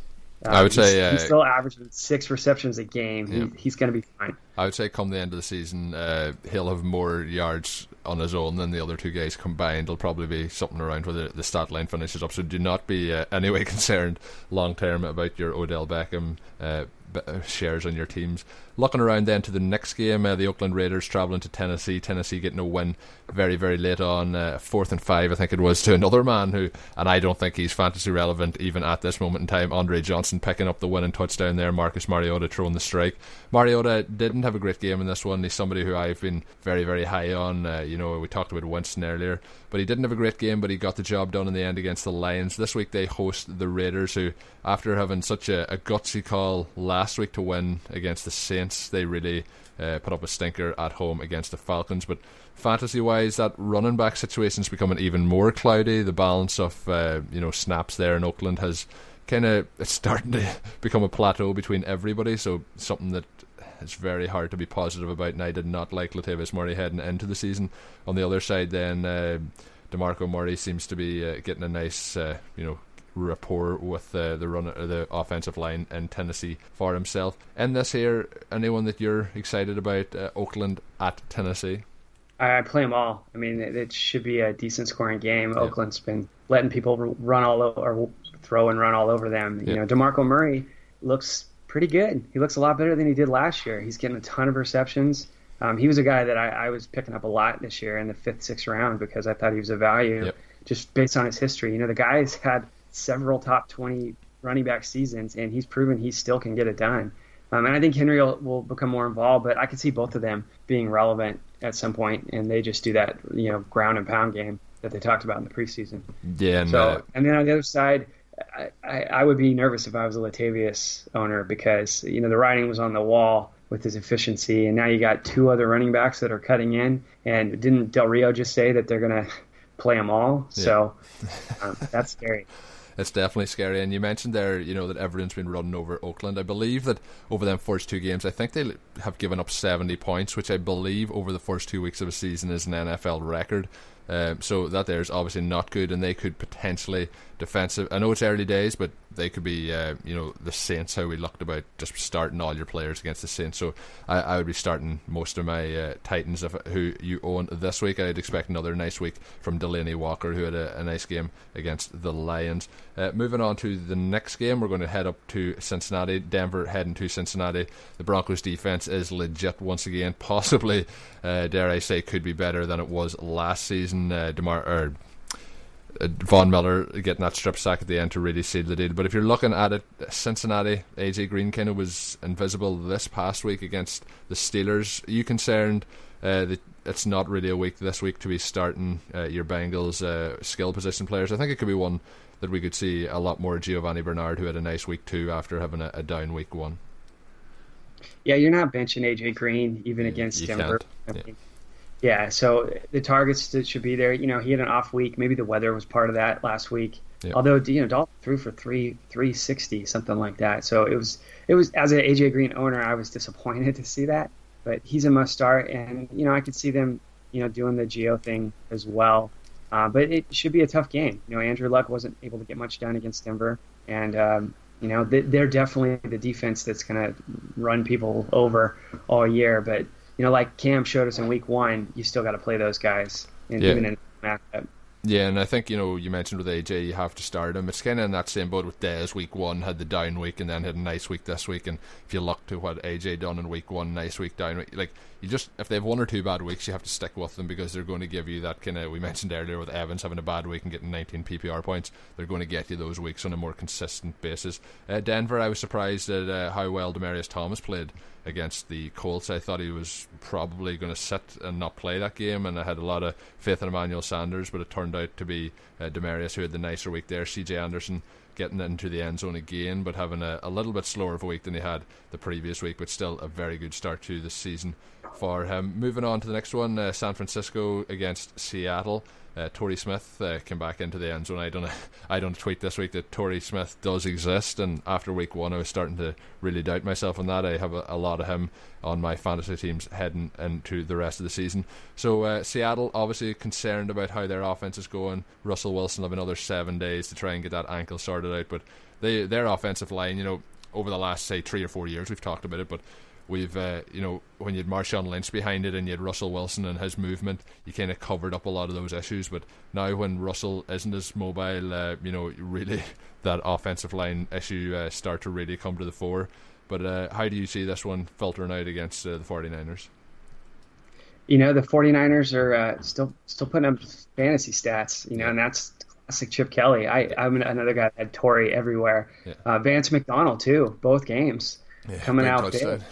Uh, I would say uh, he's still averaging six receptions a game. Yeah. He, he's going to be fine. I would say come the end of the season, uh, he'll have more yards on his own than the other two guys combined. It'll probably be something around where the, the stat line finishes up. So do not be uh, anyway *laughs* concerned long term about your Odell Beckham uh, uh, shares on your teams. Looking around then to the next game, uh, the Oakland Raiders travelling to Tennessee. Tennessee getting a win very, very late on, uh, fourth and five, I think it was, to another man who, and I don't think he's fantasy relevant even at this moment in time. Andre Johnson picking up the winning touchdown there. Marcus Mariota throwing the strike. Mariota didn't have a great game in this one. He's somebody who I've been very, very high on. Uh, you know, we talked about Winston earlier, but he didn't have a great game, but he got the job done in the end against the Lions. This week they host the Raiders, who, after having such a, a gutsy call last week to win against the Saints, they really uh, put up a stinker at home against the Falcons. But fantasy wise, that running back situation is becoming even more cloudy. The balance of uh, you know snaps there in Oakland has kind of it's starting to *laughs* become a plateau between everybody. So something that it's very hard to be positive about. And I did not like Latavius Murray heading into the season. On the other side, then uh, Demarco Murray seems to be uh, getting a nice, uh, you know, rapport with the the run the offensive line in Tennessee for himself. And this here, anyone that you're excited about, uh, Oakland at Tennessee. I play them all. I mean, it, it should be a decent scoring game. Yeah. Oakland's been letting people run all over, or throw and run all over them. Yeah. You know, Demarco Murray looks pretty good. He looks a lot better than he did last year. He's getting a ton of receptions. Um, he was a guy that I, I, was picking up a lot this year in the fifth, sixth round because I thought he was a value yep. just based on his history. You know, the guy's had several top 20 running back seasons, and he's proven he still can get it done. Um, and I think Henry will, will, become more involved, but I could see both of them being relevant at some point, and they just do that, you know, ground and pound game that they talked about in the preseason. Yeah. And, so, uh, and then on the other side, I, I, I would be nervous if I was a Latavius owner because you know the writing was on the wall with his efficiency, and now you got two other running backs that are cutting in. And didn't Del Rio just say that they're going *laughs* to play them all? Yeah. So *laughs* um, that's scary it's definitely scary. And you mentioned there, you know, that everyone's been running over Oakland. I believe that over them first two games, I think they have given up 70 points, which I believe over the first two weeks of a season is an NFL record. Um, so that there is obviously not good, and they could potentially defensive. I know it's early days, but they could be, uh, you know, the Saints. How we looked about just starting all your players against the Saints. So I, I would be starting most of my uh, Titans if, who you own this week. I'd expect another nice week from Delanie Walker, who had a, a nice game against the Lions. Uh, moving on to the next game, we're going to head up to Cincinnati. Denver heading to Cincinnati. The Broncos defense is legit once again. *laughs* Possibly, uh, dare I say, could be better than it was last season. Uh, Demar or uh, Von Miller getting that strip sack at the end to really seal the deal. But if you're looking at it, Cincinnati, AJ Green kind of was invisible this past week against the Steelers. Are you concerned uh, that it's not really a week this week to be starting uh, your Bengals uh, skill position players? I think it could be one that we could see a lot more Giovani Bernard, who had a nice week two after having a, a down week one. Yeah, you're not benching AJ Green even yeah, against Denver. I mean, yeah, so the targets that should be there. You know, he had an off week. Maybe the weather was part of that last week. Although you know, Dalton threw for three three sixty something like that. So it was it was as an AJ Green owner, I was *laughs* disappointed to see that. But he's a must start, and you know, I could see them you know doing the Geo thing as well. Uh, but it should be a tough game. You know, Andrew Luck wasn't able to get much done against Denver, and um, you know they're definitely the defense that's going to run people over all year. But you know, like Cam showed us in week one, you still got to play those guys, and yeah. even in matchup. Yeah, and I think you know you mentioned with AJ you have to start him. It's kind of in that same boat with Dez. Week one had the down week, and then had a nice week this week. And if you look to what AJ done in week one, nice week down week, like you just if they have one or two bad weeks, you have to stick with them because they're going to give you that kind of we mentioned earlier with Evans having a bad week and getting 19 PPR points. They're going to get you those weeks on a more consistent basis. Uh, Denver, I was surprised at uh, how well Demaryius Thomas played against the Colts. I thought he was probably going to sit and not play that game, and I had a lot of faith in Emmanuel Sanders, but it turned out to be uh, Demaryius who had the nicer week there. CJ Anderson getting into the end zone again, but having a, a little bit slower of a week than he had the previous week, but still a very good start to the season for him. Moving on to the next one, uh, San Francisco against Seattle uh, Torrey Smith uh, came back into the end zone. I don't *laughs* I don't tweet this week that Torrey Smith does exist, and after week one, I was starting to really doubt myself on that. I have a, a lot of him on my fantasy teams heading into the rest of the season. So uh, Seattle obviously concerned about how their offense is going. Russell Wilson have another seven days to try and get that ankle sorted out, but they their offensive line, you know, over the last say three or four years, we've talked about it, but We've, uh, you know, when you had Marshawn Lynch behind it and you had Russell Wilson and his movement, you kind of covered up a lot of those issues. But now when Russell isn't as mobile, uh, you know, *laughs* really that offensive line issue uh, start to really come to the fore. But uh, how do you see this one filtering out against uh, the 49ers? You know, the 49ers are uh, still still putting up fantasy stats, you know, and that's classic Chip Kelly. I, I'm another guy that had Torrey everywhere. Yeah. Vance McDonald, too, both games. Yeah, coming out big.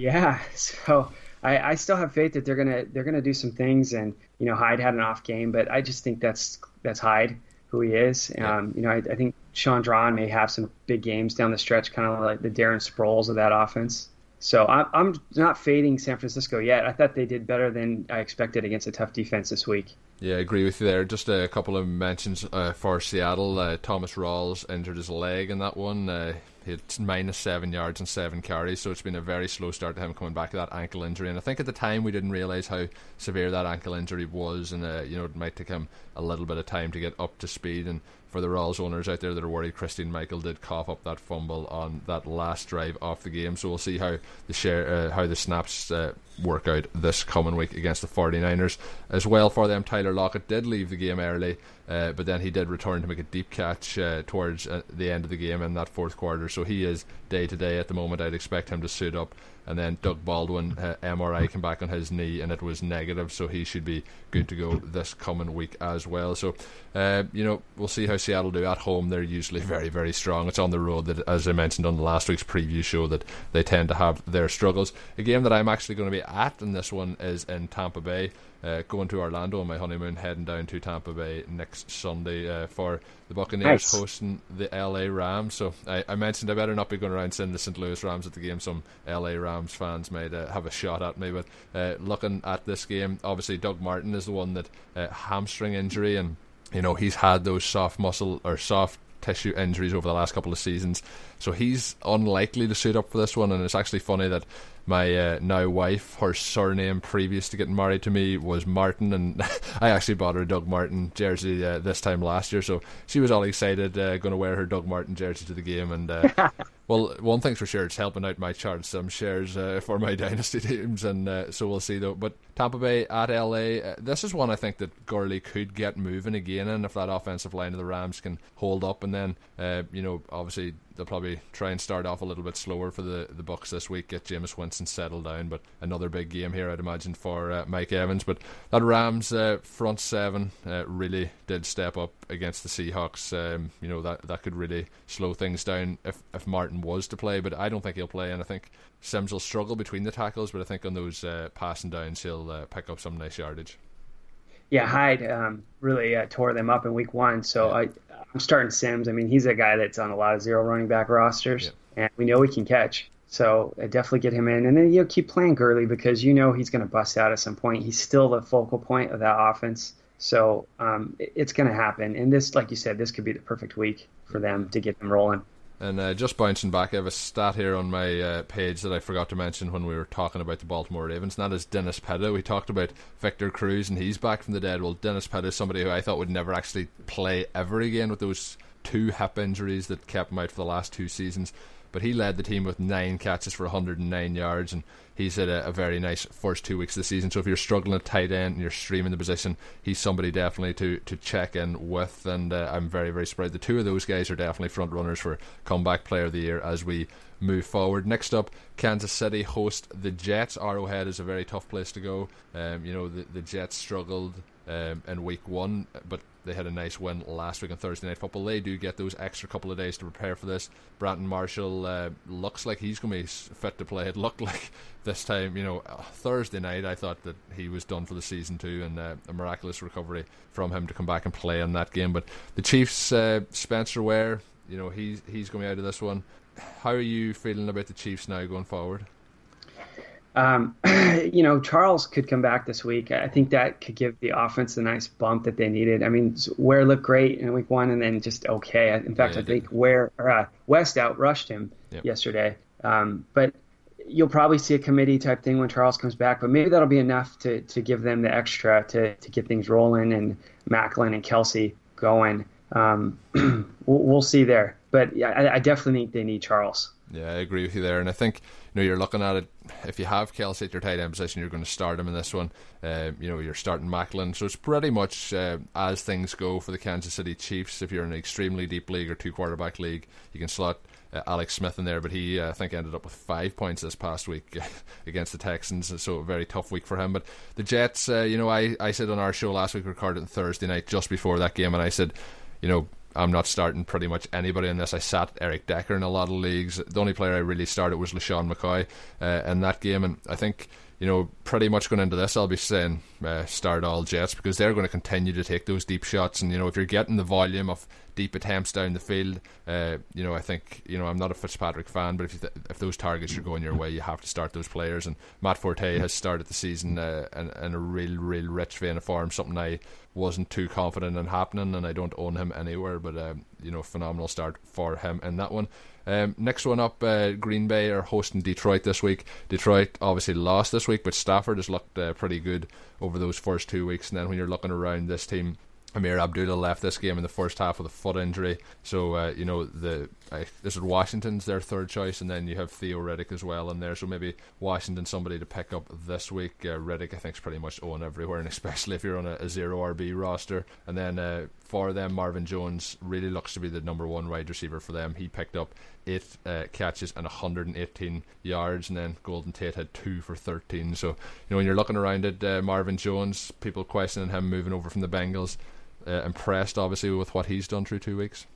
Yeah, *laughs* so I, I still have faith that they're gonna they're gonna do some things, and you know Hyde had an off game, but I just think that's that's Hyde who he is. Yeah. Um, you know, I, I think Draughn may have some big games down the stretch, kind of like the Darren Sproles of that offense. So I'm, I'm not fading San Francisco yet. I thought they did better than I expected against a tough defense this week. Yeah, I agree with you there. Just a couple of mentions uh, for Seattle. Uh, Thomas Rawls injured his leg in that one. Uh, had minus seven yards and seven carries, so it's been a very slow start to him coming back to that ankle injury. And I think at the time we didn't realise how severe that ankle injury was, and uh, you know it might take him a little bit of time to get up to speed and for the Rawls owners out there that are worried, Christine Michael did cough up that fumble on that last drive off the game. So we'll see how the share, uh, how the snaps uh, work out this coming week against the 49ers. As well for them, Tyler Lockett did leave the game early, uh, but then he did return to make a deep catch uh, towards uh, the end of the game in that fourth quarter. So he is day to day at the moment. I'd expect him to suit up and then Doug Baldwin uh, MRI came back on his knee and it was negative, so he should be good to go this coming week as well. So, uh, you know, we'll see how Seattle do at home. They're usually very, very strong. It's on the road that, as I mentioned on last week's preview show, that they tend to have their struggles. A game that I'm actually going to be at in this one is in Tampa Bay uh, going to Orlando on my honeymoon, heading down to Tampa Bay next Sunday uh, for the Buccaneers nice. hosting the LA Rams. So I, I, mentioned I better not be going around saying the St. Louis Rams at the game. Some LA Rams fans might uh, have a shot at me, but uh, looking at this game, obviously Doug Martin is the one that uh, hamstring injury and. You know he's had those soft muscle or soft tissue injuries over the last couple of seasons. So he's unlikely to suit up for this one. And it's actually funny that my uh, now wife, her surname previous to getting married to me was Martin, and *laughs* I actually bought her a Doug Martin jersey uh, this time last year. So she was all excited, uh, going to wear her Doug Martin jersey to the game. And uh, *laughs* well, one thing's for sure, it's helping out my chart some shares uh, for my *laughs* dynasty teams, and uh, so we'll see though. But Tampa Bay at LA, this is one I think that Gurley could get moving again, and if that offensive line of the Rams can hold up, and then you know obviously they'll probably try and start off a little bit slower for the, the Bucks this week, get Jameis Winston settled down. But another big game here, I'd imagine, for uh, Mike Evans. But that Rams uh, front seven uh, really did step up against the Seahawks. Um, you know that that could really slow things down if if Martin was to play, but I don't think he'll play, and I think Sims will struggle between the tackles. But I think on those uh, passing downs, he'll uh, pick up some nice yardage. Yeah, Hyde um, really uh, tore them up in week one. So. I, I'm starting Sims. I mean, he's a guy that's on a lot of zero running back rosters, yeah. and we know he can catch. So uh, definitely get him in, and then you know, keep playing Gurley because you know he's going to bust out at some point. He's still the focal point of that offense. So um, it's going to happen. And this, like you said, this could be the perfect week for them to get them rolling. And uh, just bouncing back, I have a stat here on my uh, page that I forgot to mention when we were talking about the Baltimore Ravens, and that is Dennis Pitta. We talked about Victor Cruz, and he's back from the dead. Well, Dennis Pitta is somebody who I thought would never actually play ever again with those two hip injuries that kept him out for the last two seasons. But he led the team with nine catches for 109 yards, and he's had a, a, very nice first two weeks of the season. So if you're struggling at tight end and you're streaming the position, he's somebody definitely to, to check in with. And uh, I'm very, very surprised. The two of those guys are definitely front runners for comeback player of the year as we move forward. Next up, Kansas City host the Jets. Arrowhead is a very tough place to go. Um, you know, the, the Jets struggled um, in week one, but they had a nice win last week on Thursday Night Football. They do get those extra couple of days to prepare for this. Brandon Marshall uh, looks like he's going to be fit to play. It looked *laughs* like this time, you know, uh, Thursday night, I thought that he was done for the season too, and uh, a miraculous recovery from him to come back and play in that game. But the Chiefs, uh, Spencer Ware, you know, he's he's going to be out of this one. How are you feeling about the Chiefs now going forward? Um, *clears throat* you know, Charles could come back this week. I think that could give the offense a nice bump that they needed. I mean, Ware looked great in week one and then just okay. In fact, yeah, I think Ware or, uh, West outrushed him yep. yesterday. Um, but you'll probably see a committee type thing when Charles comes back, but maybe that'll be enough to, to give them the extra to, to get things rolling and Maclin and Kelce going. Um, *clears throat* we'll, we'll, see there. But yeah, I, I definitely think they need Charles. Yeah, I agree with you there. And I think you know you're looking at it. If you have Kelce at your tight end position, you're going to start him in this one. Uh, you know you're starting Maclin, so it's pretty much uh, as things go for the Kansas City Chiefs. If you're in an extremely deep league or two quarterback league, you can slot uh, Alex Smith in there, but he uh, I think ended up with five points this past week *laughs* against the Texans, so a very tough week for him. But the Jets, uh, you know, I I said on our show last week, recorded on Thursday night just before that game, and I said, you know I'm not starting pretty much anybody this. I sat Eric Decker in a lot of leagues. The only player I really started was LeSean McCoy uh, in that game, and I think you know pretty much going into this, I'll be saying uh, start all Jets because they're going to continue to take those deep shots, and you know if you're getting the volume of deep attempts down the field, uh, you know I think you know I'm not a Fitzpatrick fan, but if th- if those targets are going your way, you have to start those players. And Matt Forte has started the season uh, in, in a real, real rich vein of form, something I wasn't too confident in happening, and I don't own him anywhere. But um, you know, phenomenal start for him in that one. Um, next one up, uh, Green Bay are hosting Detroit this week. Detroit obviously lost this week, but Stafford has looked uh, pretty good over those first two weeks. And then when you're looking around this team, Ameer Abdullah left this game in the first half with a foot injury. So, uh, you know, the I, this is Washington's their third choice, and then you have Theo Riddick as well in there. So maybe Washington somebody to pick up this week. Uh, Riddick, I think, is pretty much owned everywhere, and *laughs* especially if you're on a, a zero RB roster. And then uh, for them, Marvin Jones really looks to be the number one wide receiver for them. He picked up eight uh, catches and 118 yards, and then Golden Tate had two for 13. So, you know, when you're looking around at uh, Marvin Jones, people questioning him moving over from the Bengals. Uh, impressed, obviously, with what he's done through two weeks.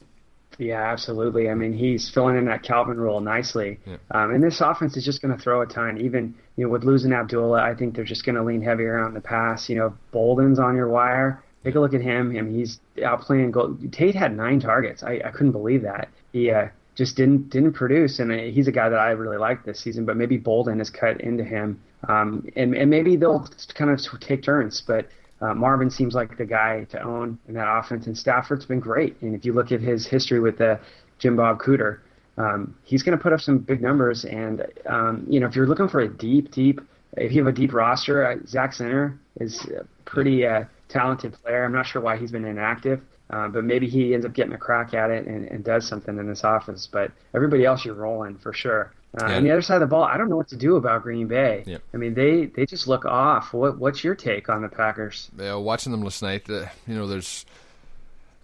Yeah, absolutely. I mean, he's filling in that Calvin role nicely. Yeah. Um, and this offense is just going to throw a ton. Even you know, with losing Abdullah, I think they're just going to lean heavier on the pass. You know, Boldin's on your wire. Take a look at him. I mean, he's outplaying goal. Tate had nine targets. I, I couldn't believe that. He uh, just didn't didn't produce, and uh, he's a guy that I really like this season. But maybe Bolden has cut into him, um, and and maybe they'll kind of take turns. But uh, Marvin seems like the guy to own in that offense, and Stafford's been great. And if you look at his history with the Jim Bob Cooter, um, he's going to put up some big numbers. And um, you know, if you're looking for a deep, deep, if you have a deep roster, uh, Zach Zenner is a pretty uh, talented player. I'm not sure why he's been inactive. Uh, but maybe he ends up getting a crack at it and, and does something in this offense. But everybody else, you're rolling for sure. Uh, yeah. On the other side of the ball, I don't know what to do about Green Bay. I mean, they, they just look off. What what's your take on the Packers? Yeah, watching them last night, uh, you know, there's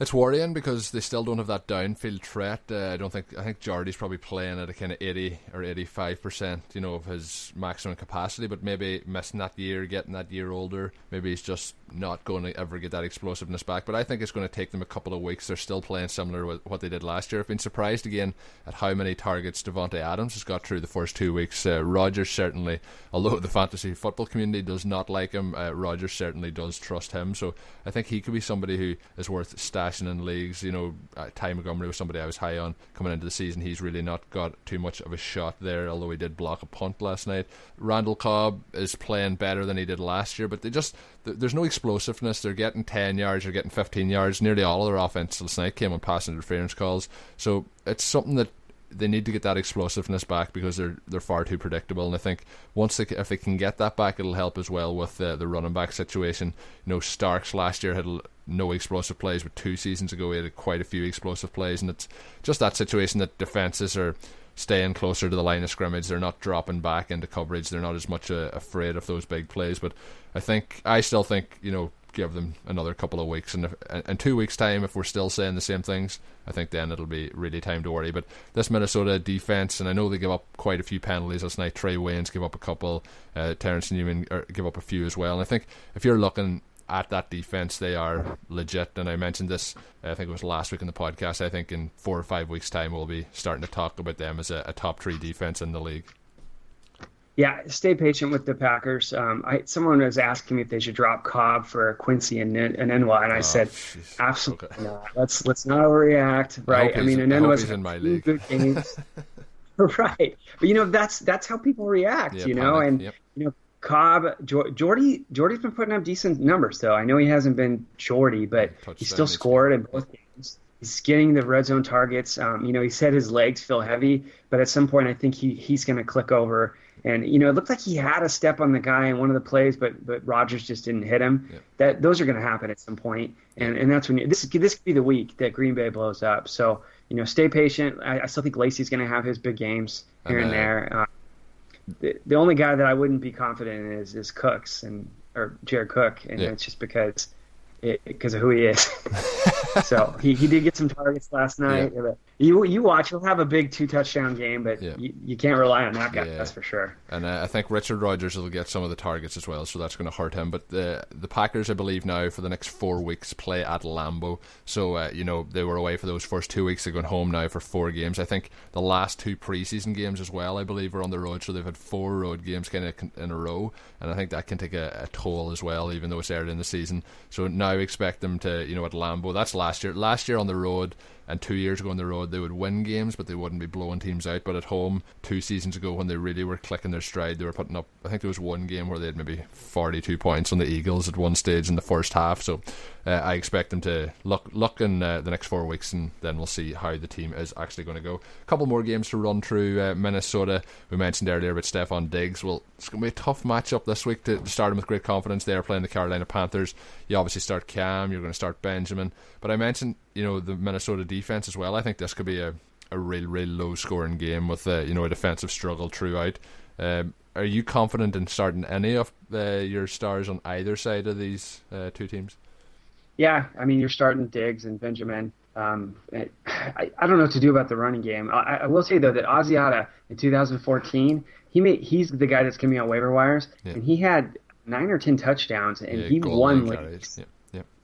it's worrying because they still don't have that downfield threat. Uh, I don't think I think Jordy's probably playing at a kind of eighty or eighty five percent, you know, of his maximum capacity. But maybe missing that year, getting that year older, maybe he's just not going to ever get that explosiveness back. But I think it's going to take them a couple of weeks. They're still playing similar to what they did last year. I've been surprised again at how many targets Davante Adams has got through the first two weeks. Uh, Rodgers certainly, although the fantasy football community does not like him, uh, Rodgers certainly does trust him. So I think he could be somebody who is worth stashing in leagues. You know, uh, Ty Montgomery was somebody I was high on coming into the season. He's really not got too much of a shot there, although he did block a punt last night. Randall Cobb is playing better than he did last year, but they just there's no explosiveness. They're getting 10 yards, they're getting 15 yards. Nearly all of their offense last night came on pass interference calls. So it's something that they need to get that explosiveness back because they're they're far too predictable. And I think once they if they can get that back, it'll help as well with the the running back situation. You know, Starks last year had no explosive plays, but two seasons ago he had quite a few explosive plays, and it's just that situation that defenses are staying closer to the line of scrimmage. They're not dropping back into coverage. They're not as much uh, afraid of those big plays. But I think I still think you know give them another couple of weeks, and in two weeks' time, if we're still saying the same things, I think then it'll be really time to worry. But this Minnesota defense, and I know they give up quite a few penalties last night. Trey Waynes give up a couple, uh, Terrence Newman er, give up a few as well. And I think if you're looking at that defense, they are legit. And I mentioned this, I think it was last week in the podcast. I think in four or five weeks' time, we'll be starting to talk about them as a, a top three defense in the league. Yeah, stay patient with the Packers. Um, I, someone was asking me if they should drop Cobb for Quincy and, and Enunwa, and I oh, said, geez. absolutely okay. not. Let's let's not overreact, right? I, I mean, Enunwa's in my league. good games, *laughs* *laughs* right? But you know, that's that's how people react, yeah, you know, panic. and yep. you know, Cobb, Jordy, Jordy's been putting up decent numbers though. I know he hasn't been Jordy, but he still scored in both games. He's getting the red zone targets. Um, you know, he said his legs feel heavy, but at some point, I think he he's going to click over. And you know, it looked like he had a step on the guy in one of the plays, but but Rodgers just didn't hit him. Yeah. That those are going to happen at some point, and and that's when you, this this could be the week that Green Bay blows up. So you know, stay patient. I, I still think Lacy's going to have his big games here and, and there. Uh, the, the only guy that I wouldn't be confident in is is Cooks and or Jared Cook, and yeah. it's just because because of who he is. *laughs* so he, he did get some targets last night. Yeah. You you watch, he'll have a big two touchdown game, but yeah. you, you can't rely on that guy. Yeah. That's for sure. And uh, I think Richard Rodgers will get some of the targets as well, so that's going to hurt him. But the the Packers, I believe now for the next four weeks play at Lambeau. So uh, you know they were away for those first two weeks. They're going home now for four games. I think the last two preseason games as well, I believe, are on the road. So they've had four road games kind of in a row, and I think that can take a, a toll as well, even though it's early in the season. So now expect them to you know at Lambeau. That's last year. Last year on the road and two years ago on the road they would win games, but they wouldn't be blowing teams out. But at home, two seasons ago, when they really were clicking their stride, they were putting up. I think there was one game where they had maybe 42 points on the Eagles at one stage in the first half. So uh, I expect them to look look in uh, the next four weeks, and then we'll see how the team is actually going to go. A couple more games to run through. Uh, Minnesota, we mentioned earlier about Stefon Diggs. Well, it's going to be a tough matchup this week to, start them with great confidence. They are playing the Carolina Panthers. You obviously start Cam. You're going to start Benjamin. But I mentioned you know the Minnesota defense as well. I think this could be a a real, real low scoring game with uh, you know a defensive struggle throughout. Um, are you confident in starting any of uh, your stars on either side of these uh, two teams? Yeah, I mean you're starting Diggs and Benjamin. Um, *sighs* I, I don't know what to do about the running game. I, I will say though that Asiata in 2014, he made he's the guy that's coming on waiver wires, yeah. and he had nine or ten touchdowns, and yeah, he won like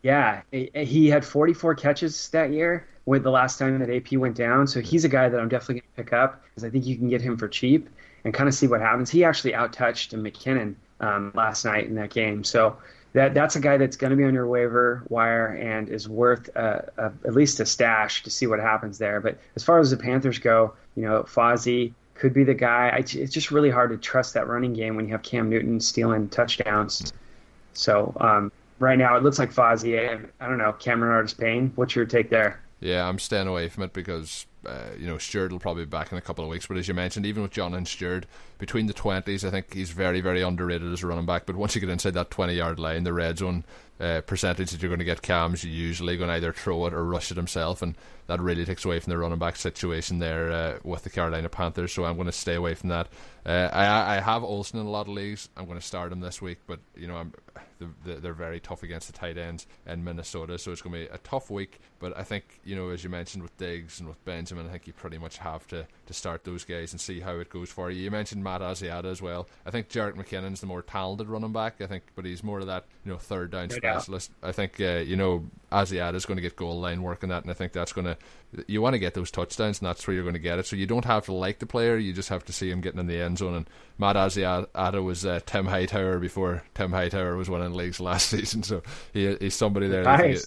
yeah, he had 44 catches that year with the last time that AP went down. So he's a guy that I'm definitely going to pick up because I think you can get him for cheap and kind of see what happens. He actually outtouched McKinnon um, last night in that game. So that that's a guy that's going to be on your waiver wire and is worth a, a, at least a stash to see what happens there. But as far as the Panthers go, you know, Fozzy could be the guy. I, it's just really hard to trust that running game when you have Cam Newton stealing touchdowns. So um, right now it looks like Fozzy. I don't know, Cameron Artis-Payne. What's your take there? Yeah, I'm staying away from it because uh, you know Stewart will probably be back in a couple of weeks. But as you mentioned, even with Jonathan Stewart between the twenties, I think he's very, very underrated as a running back. But once you get inside that twenty yard line, the red zone uh, percentage that you're going to get cams, you're usually going to either throw it or rush it himself, and that really takes away from the running back situation there uh, with the Carolina Panthers. So I'm going to stay away from that. Uh, I I have Olsen in a lot of leagues. I'm going to start him this week, but you know I'm they're very tough against the tight ends in Minnesota, so it's going to be a tough week. But I think you know, as you mentioned with Diggs and with Benjamin, I think you pretty much have to to start those guys and see how it goes for you. You mentioned Matt Asiata as well. I think Jerick McKinnon's the more talented running back. I think, but he's more of that you know third down I think uh, you know Asiata is going to get goal line work in that, and I think that's going to you want to get those touchdowns, and that's where you're going to get it. So you don't have to like the player; you just have to see him getting in the end zone. And Matt Asiata was uh, Tim Hightower before Tim Hightower was winning leagues *laughs* last season, so he, he's somebody there nice.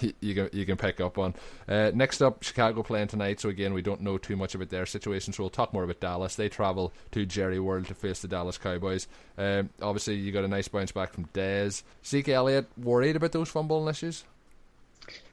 you, *laughs* you, can you can pick up on. Uh, next up, Chicago playing tonight. So again, we don't know too much about their situation, so we'll talk more about Dallas. They travel to Jerry World to face the Dallas Cowboys. Um, obviously, you got a nice bounce back from Dez. Zeke Elliott worried about those fumbling issues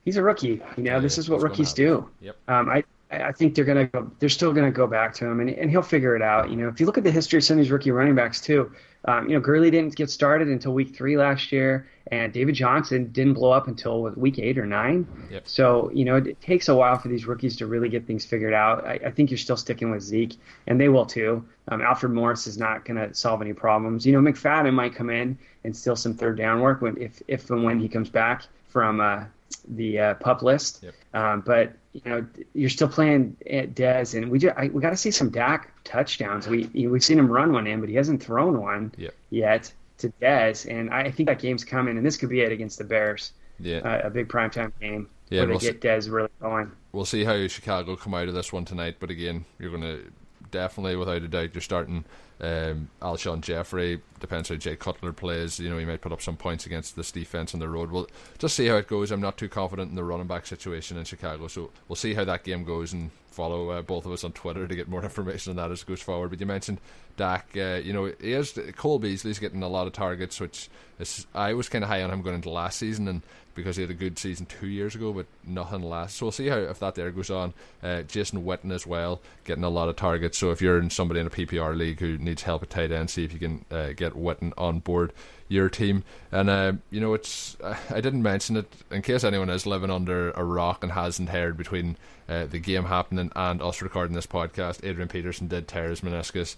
he's a rookie. You know, yeah, this is what rookies do. Yep. Um, I I think they're gonna go. They're still gonna go back to him, and and he'll figure it out. You know, if you look at the history of some of these rookie running backs too, um, you know, Gurley didn't get started until week three last year, and David Johnson didn't blow up until week eight or nine. Yep. So you know, it, it, takes a while for these rookies to really get things figured out. I, I think you're still sticking with Zeke, and they will too. Um, Alfred Morris is not gonna solve any problems. You know, McFadden might come in and steal some third down work when if if and when he comes back from uh, the uh, pup list. Yep. Um, but you know, you're still playing at Dez, and we just, I, we got to see some Dak touchdowns. We we've seen him run one in, but he hasn't thrown one yep. yet to Dez, and I think that game's coming, and this could be it against the Bears. Yeah, uh, a big primetime game yeah, where they we'll get Dez really going. We'll see how Chicago come out of this one tonight, but again, you're going to definitely, without a doubt, you're starting um, Alshon Jeffery. depends how Jay Cutler plays. You know, he might put up some points against this defense on the road. We'll just see how it goes. I'm not too confident in the running back situation in Chicago, so we'll see how that game goes and follow uh, both of us on Twitter to get more *laughs* information on that as it goes forward. But you mentioned Dak. Uh, you know, he is Cole Beasley's getting a lot of targets, which is I was kind of high on him going into last season, and because he had a good season two years ago, but nothing last. So we'll see how if that there goes on. Uh, Jason Witten as well, getting a lot of targets. So if you're in somebody in a PPR league who needs help at tight end, see if you can uh, get Witten on board your team. And uh, you know, it's I didn't mention it in case anyone is living under a rock and hasn't heard between uh, the game happening and us recording this podcast. Adrian Peterson did tear his meniscus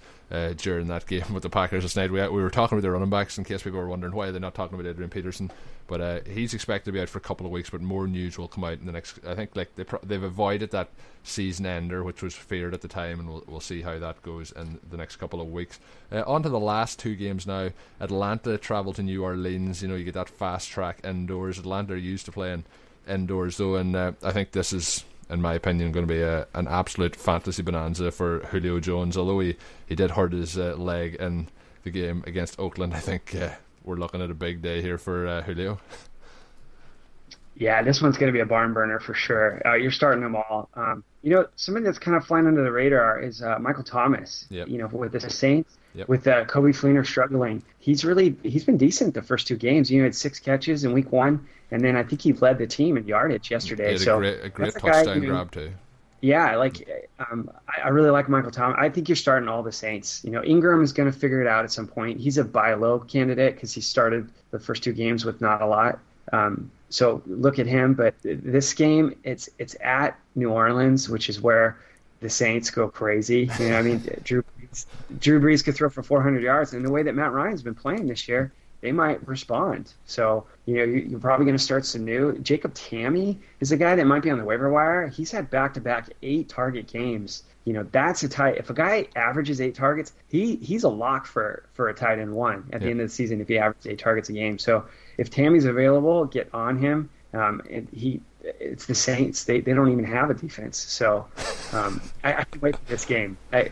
uh, during that game with the Packers last night. We, we were talking about the running backs in case people were wondering why they're not talking about Adrian Peterson. But uh, he's expected to be out for a couple of weeks, but more news will come out in the next. I think like they pro- they've avoided that season ender, which was feared at the time, and we'll we'll see how that goes in the next couple of weeks. Uh, on to the last two games now. Atlanta travel to New Orleans. You know you get that fast track indoors. Atlanta are used to playing indoors though, and uh, I think this is in my opinion, going to be a, an absolute fantasy bonanza for Julio Jones. Although he, he did hurt his uh, leg in the game against Oakland, I think uh, we're looking at a big day here for uh, Julio. Yeah, this one's going to be a barn burner for sure. Uh, you're starting them all. Um, you know, somebody that's kind of flying under the radar is uh, Michael Thomas. Yep. You know, with the Saints, yep. with uh, Coby Fleener struggling, he's really he's been decent the first two games. You know, had six catches in week one, and then I think he led the team in yardage yesterday. so a great, a great touchdown guy, grab too. Yeah, like um, I, I, really like Michael Thomas. I think you're starting all the Saints. You know, Ingram is going to figure it out at some point. He's a buy low candidate because he started the first two games with not a lot. Um, so look at him. But this game, it's it's at New Orleans, which is where the Saints go crazy. You know, I mean, *laughs* Drew Brees, Drew Brees could throw for 400 yards, and the way that Matt Ryan's been playing this year, they might respond. So, you know, you're probably going to start some new. Jacob Tamme is a guy that might be on the waiver wire. He's had back to back eight target games. You know, that's a tight. If a guy averages eight targets, he he's a lock for for a tight end one at yeah. the end of the season if he averages eight targets a game. So, if Tamme's available, get on him. Um, and he, it's the Saints. They they don't even have a defense. So, um, I, I can wait for this game. I,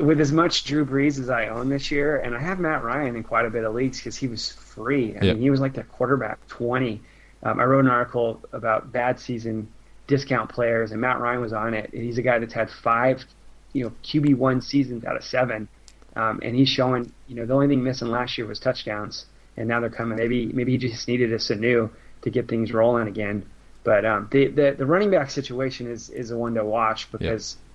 with as much Drew Brees as I own this year, and I have Matt Ryan in quite a bit of leagues because he was free. I yep. mean, he was like the quarterback 20. Um, I wrote an article about bad season discount players, and Matt Ryan was on it. He's a guy that's had five, you know, QB one seasons out of seven, um, and he's showing. You know, the only thing missing last year was touchdowns, and now they're coming. Maybe maybe he just needed a Sanu to get things rolling again. But um, the, the the running back situation is is a one to watch because. Yep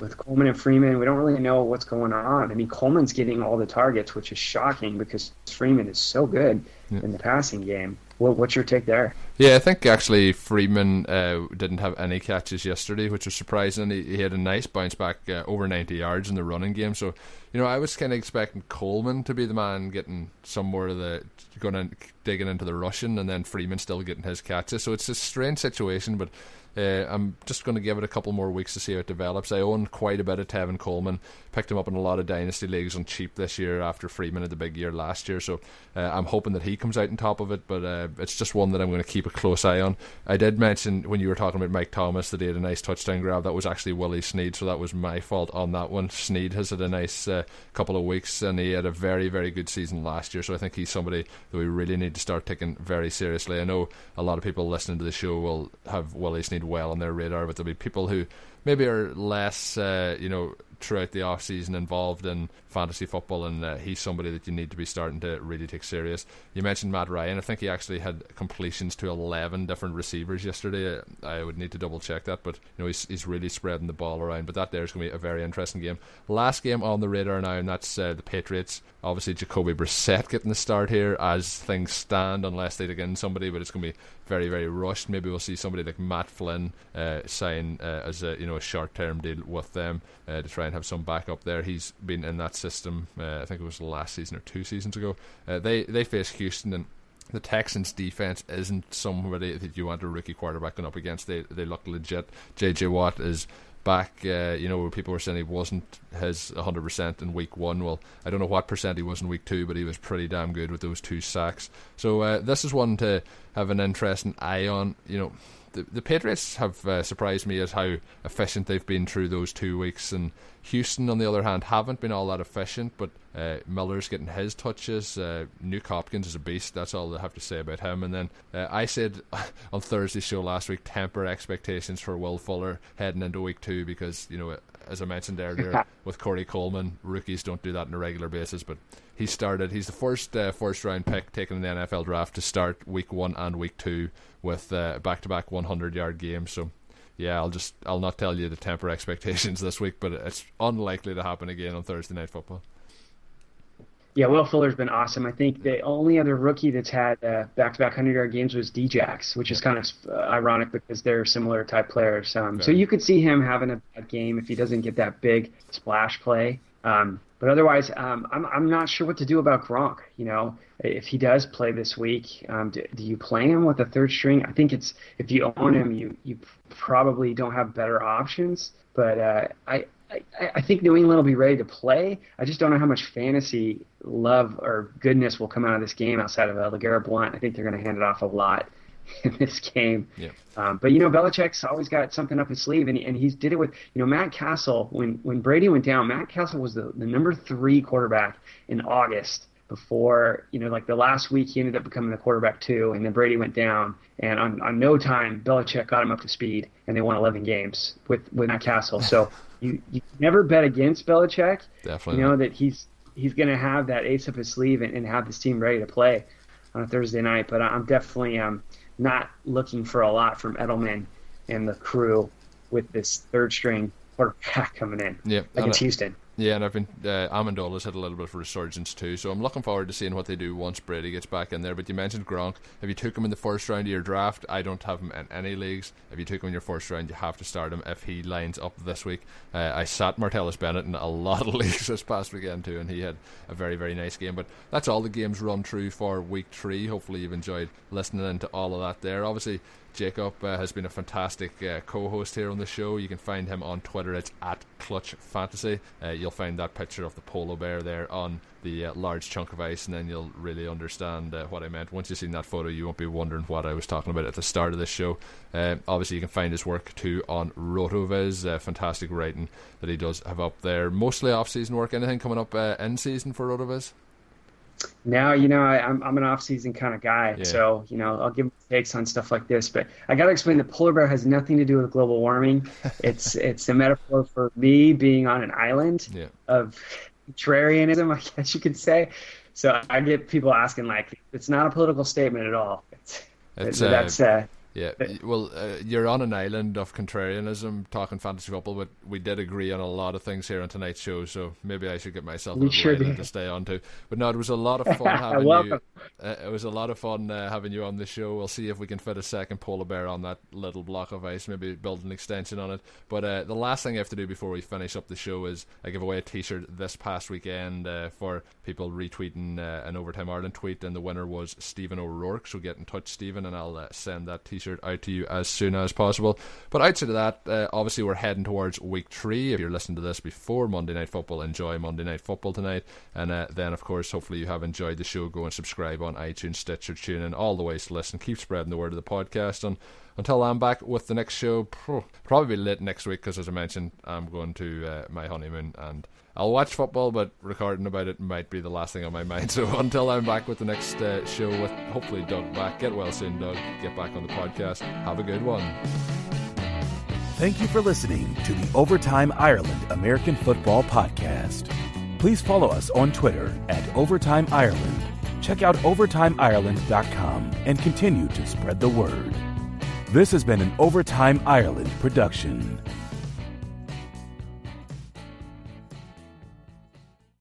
with Coleman and Freeman, we don't really know what's going on. I mean, Coleman's getting all the targets, which is shocking because Freeman is so good in the passing game. Well, what's your take there? Yeah, I think actually Freeman uh, didn't have any catches yesterday, which was surprising. He, he had a nice bounce back, uh, over 90 yards in the running game. So, you know, I was kind of expecting Coleman to be the man getting some more of the going and digging into the rushing, and then Freeman still getting his catches. So it's a strange situation, but uh, I'm just going to give it a couple more weeks to see how it develops. I own quite a bit of Tevin Coleman. Picked him up in a lot of dynasty leagues on cheap this year after Freeman had the big year last year. So uh, I'm hoping that he comes out on top of it. But uh, it's just one that I'm going to keep a close eye on. I did mention when you were talking about Mike Thomas that he had a nice touchdown grab. That was actually Willie Snead, so that was my fault on that one. Snead has had a nice uh, couple of weeks and he had a very very good season last year. So I think he's somebody that we really need to start taking very seriously. I know a lot of people listening to the show will have Willie Snead well on their radar, but there'll be people who maybe are less, uh, you know, throughout the off season involved in fantasy football, and uh, he's somebody that you need to be starting to really take serious. You mentioned Matt Ryan. I think he actually had completions to 11 different receivers yesterday. I would need to double check that, but you know he's, he's really spreading the ball around. But that there is going to be a very interesting game. Last game on the radar now, and that's uh, the Patriots. Obviously, Jacoby Brissett getting the start here as things stand, unless they take in somebody, but it's going to be very, very rushed. Maybe we'll see somebody like Matt Flynn uh, sign uh, as a you know a short term deal with them uh, to try and have some backup there. He's been in that system. Uh, I think it was last season or two seasons ago. Uh, they they face Houston and the Texans defense isn't somebody that you want a rookie quarterback going up against. They they look legit. JJ Watt is back. Uh, you know, where people were saying he wasn't his 100% in week one. Well, I don't know what percent he was in week two, but he was pretty damn good with those two sacks. So uh, this is one to have an interesting eye on. You know, the, the Patriots have uh, surprised me as how efficient they've been through those two weeks, and Houston, on the other hand, haven't been all that efficient. But uh, Miller's getting his touches. Uh, Nuk Hopkins is a beast. That's all I have to say about him. And then uh, I said *laughs* on Thursday's show last week, temper expectations for Will Fuller heading into week two because you know, as I mentioned earlier, with Corey Coleman, rookies don't do that on a regular basis, but he started. He's the first uh, first round pick taken in the NFL draft to start week one and week two with back to back 100 yard games. So yeah, I'll just I'll not tell you the temper *laughs* expectations this week, but it's unlikely to happen again on Thursday night football. Yeah, Will Fuller's been awesome. I think the only other rookie that's had uh, back-to-back hundred-yard games was Djax, which is kind of uh, ironic because they're similar type players. Um, so you could see him having a bad game if he doesn't get that big splash play. Um, but otherwise, um, I'm I'm not sure what to do about Gronk. You know, if he does play this week, um, do, do, you play him with a third string? I think it's if you own him, you you probably don't have better options. But uh, I, I I think New England will be ready to play. I just don't know how much fantasy love or goodness will come out of this game outside of uh, LeGarrette Blunt. I think they're going to hand it off a lot. *laughs* in this game. Yeah. Um, but you know, Belichick's always got something up his sleeve, and and he's did it with you know Matt Cassel when when Brady went down. Matt Cassel was the, the number three quarterback in August before, you know, like the last week he ended up becoming the quarterback too, and then Brady went down, and on, on no time Belichick got him up to speed, and they won 11 games with with Matt Cassel. So *laughs* you you never bet against Belichick. Definitely, you know that he's he's going to have that ace up his sleeve and, and have this team ready to play on a Thursday night. But I'm definitely um, not looking for a lot from Edelman and the crew with this third string quarterback *laughs* coming in yeah, against Houston. Yeah, and I've been uh, Amendola's had a little bit of resurgence too, so I'm looking forward to seeing what they do once Brady gets back in there. But you mentioned Gronk. If you took him in the first round of your draft, I don't have him in any leagues. If you took him in your first round, you have to start him if he lines up this week. Uh, I sat Martellus Bennett in a lot of *laughs* leagues this past weekend too, and he had a very very nice game. But that's all the games run through for week three. Hopefully you've enjoyed listening into all of that there. Obviously Jacob uh, has been a fantastic uh, co-host here on the show. You can find him on Twitter. It's at Clutch Fantasy. Uh, you'll find that picture of the polar bear there on the uh, large chunk of ice, and then you'll really understand uh, what I meant. Once you've seen that photo, you won't be wondering what I was talking about at the start of this show. Uh, obviously, you can find his work too on Rotoviz. fantastic writing that he does have up there. Mostly off-season work. Anything coming up in season for Rotoviz? Now you know I, am I'm, I'm an off season kind of guy, yeah. so you know I'll give takes on stuff like this. But I got to explain the polar bear has nothing to do with global warming. *laughs* it's it's a metaphor for me being on an island yeah. of contrarianism, I guess you could say. So I get people asking like, it's not a political statement at all. It's, it's uh, that's uh, yeah, well, uh, you're on an island of contrarianism talking fantasy football, but we did agree on a lot of things here on tonight's show, so maybe I should get myself a sure island to stay on to. But no, it was a lot of *laughs* fun having you. Uh, it was a lot of fun uh, having you on the show. We'll see if we can fit a second polar bear on that little block of ice, maybe build an extension on it. But uh, the last thing I have to do before we finish up the show is I give away a T-shirt this past weekend uh, for people retweeting uh, an Overtime Ireland tweet, and the winner was Stephen O'Rourke. So get in touch, Stephen, and I'll send that T t-shirt out to you as soon as possible. But outside of that, uh, obviously we're heading towards week three. If you're listening to this before Monday Night Football, enjoy Monday Night Football tonight. And uh, then, of course, hopefully you have enjoyed the show. Go and subscribe on iTunes, Stitcher, TuneIn, all the ways to listen. Keep spreading the word of the podcast. And until I'm back with the next show, probably late next week because, as I mentioned, I'm going to uh, my honeymoon and I'll watch football, but recording about it might be the last thing on my mind. *laughs* So until I'm back with the next uh, show with hopefully Doug back, get well soon, Doug. Get back on the podcast. Have a good one. Thank you for listening to the Overtime Ireland American Football Podcast. Please follow us on Twitter at Overtime Ireland. Check out OvertimeIreland.com and continue to spread the word. This has been an Overtime Ireland production.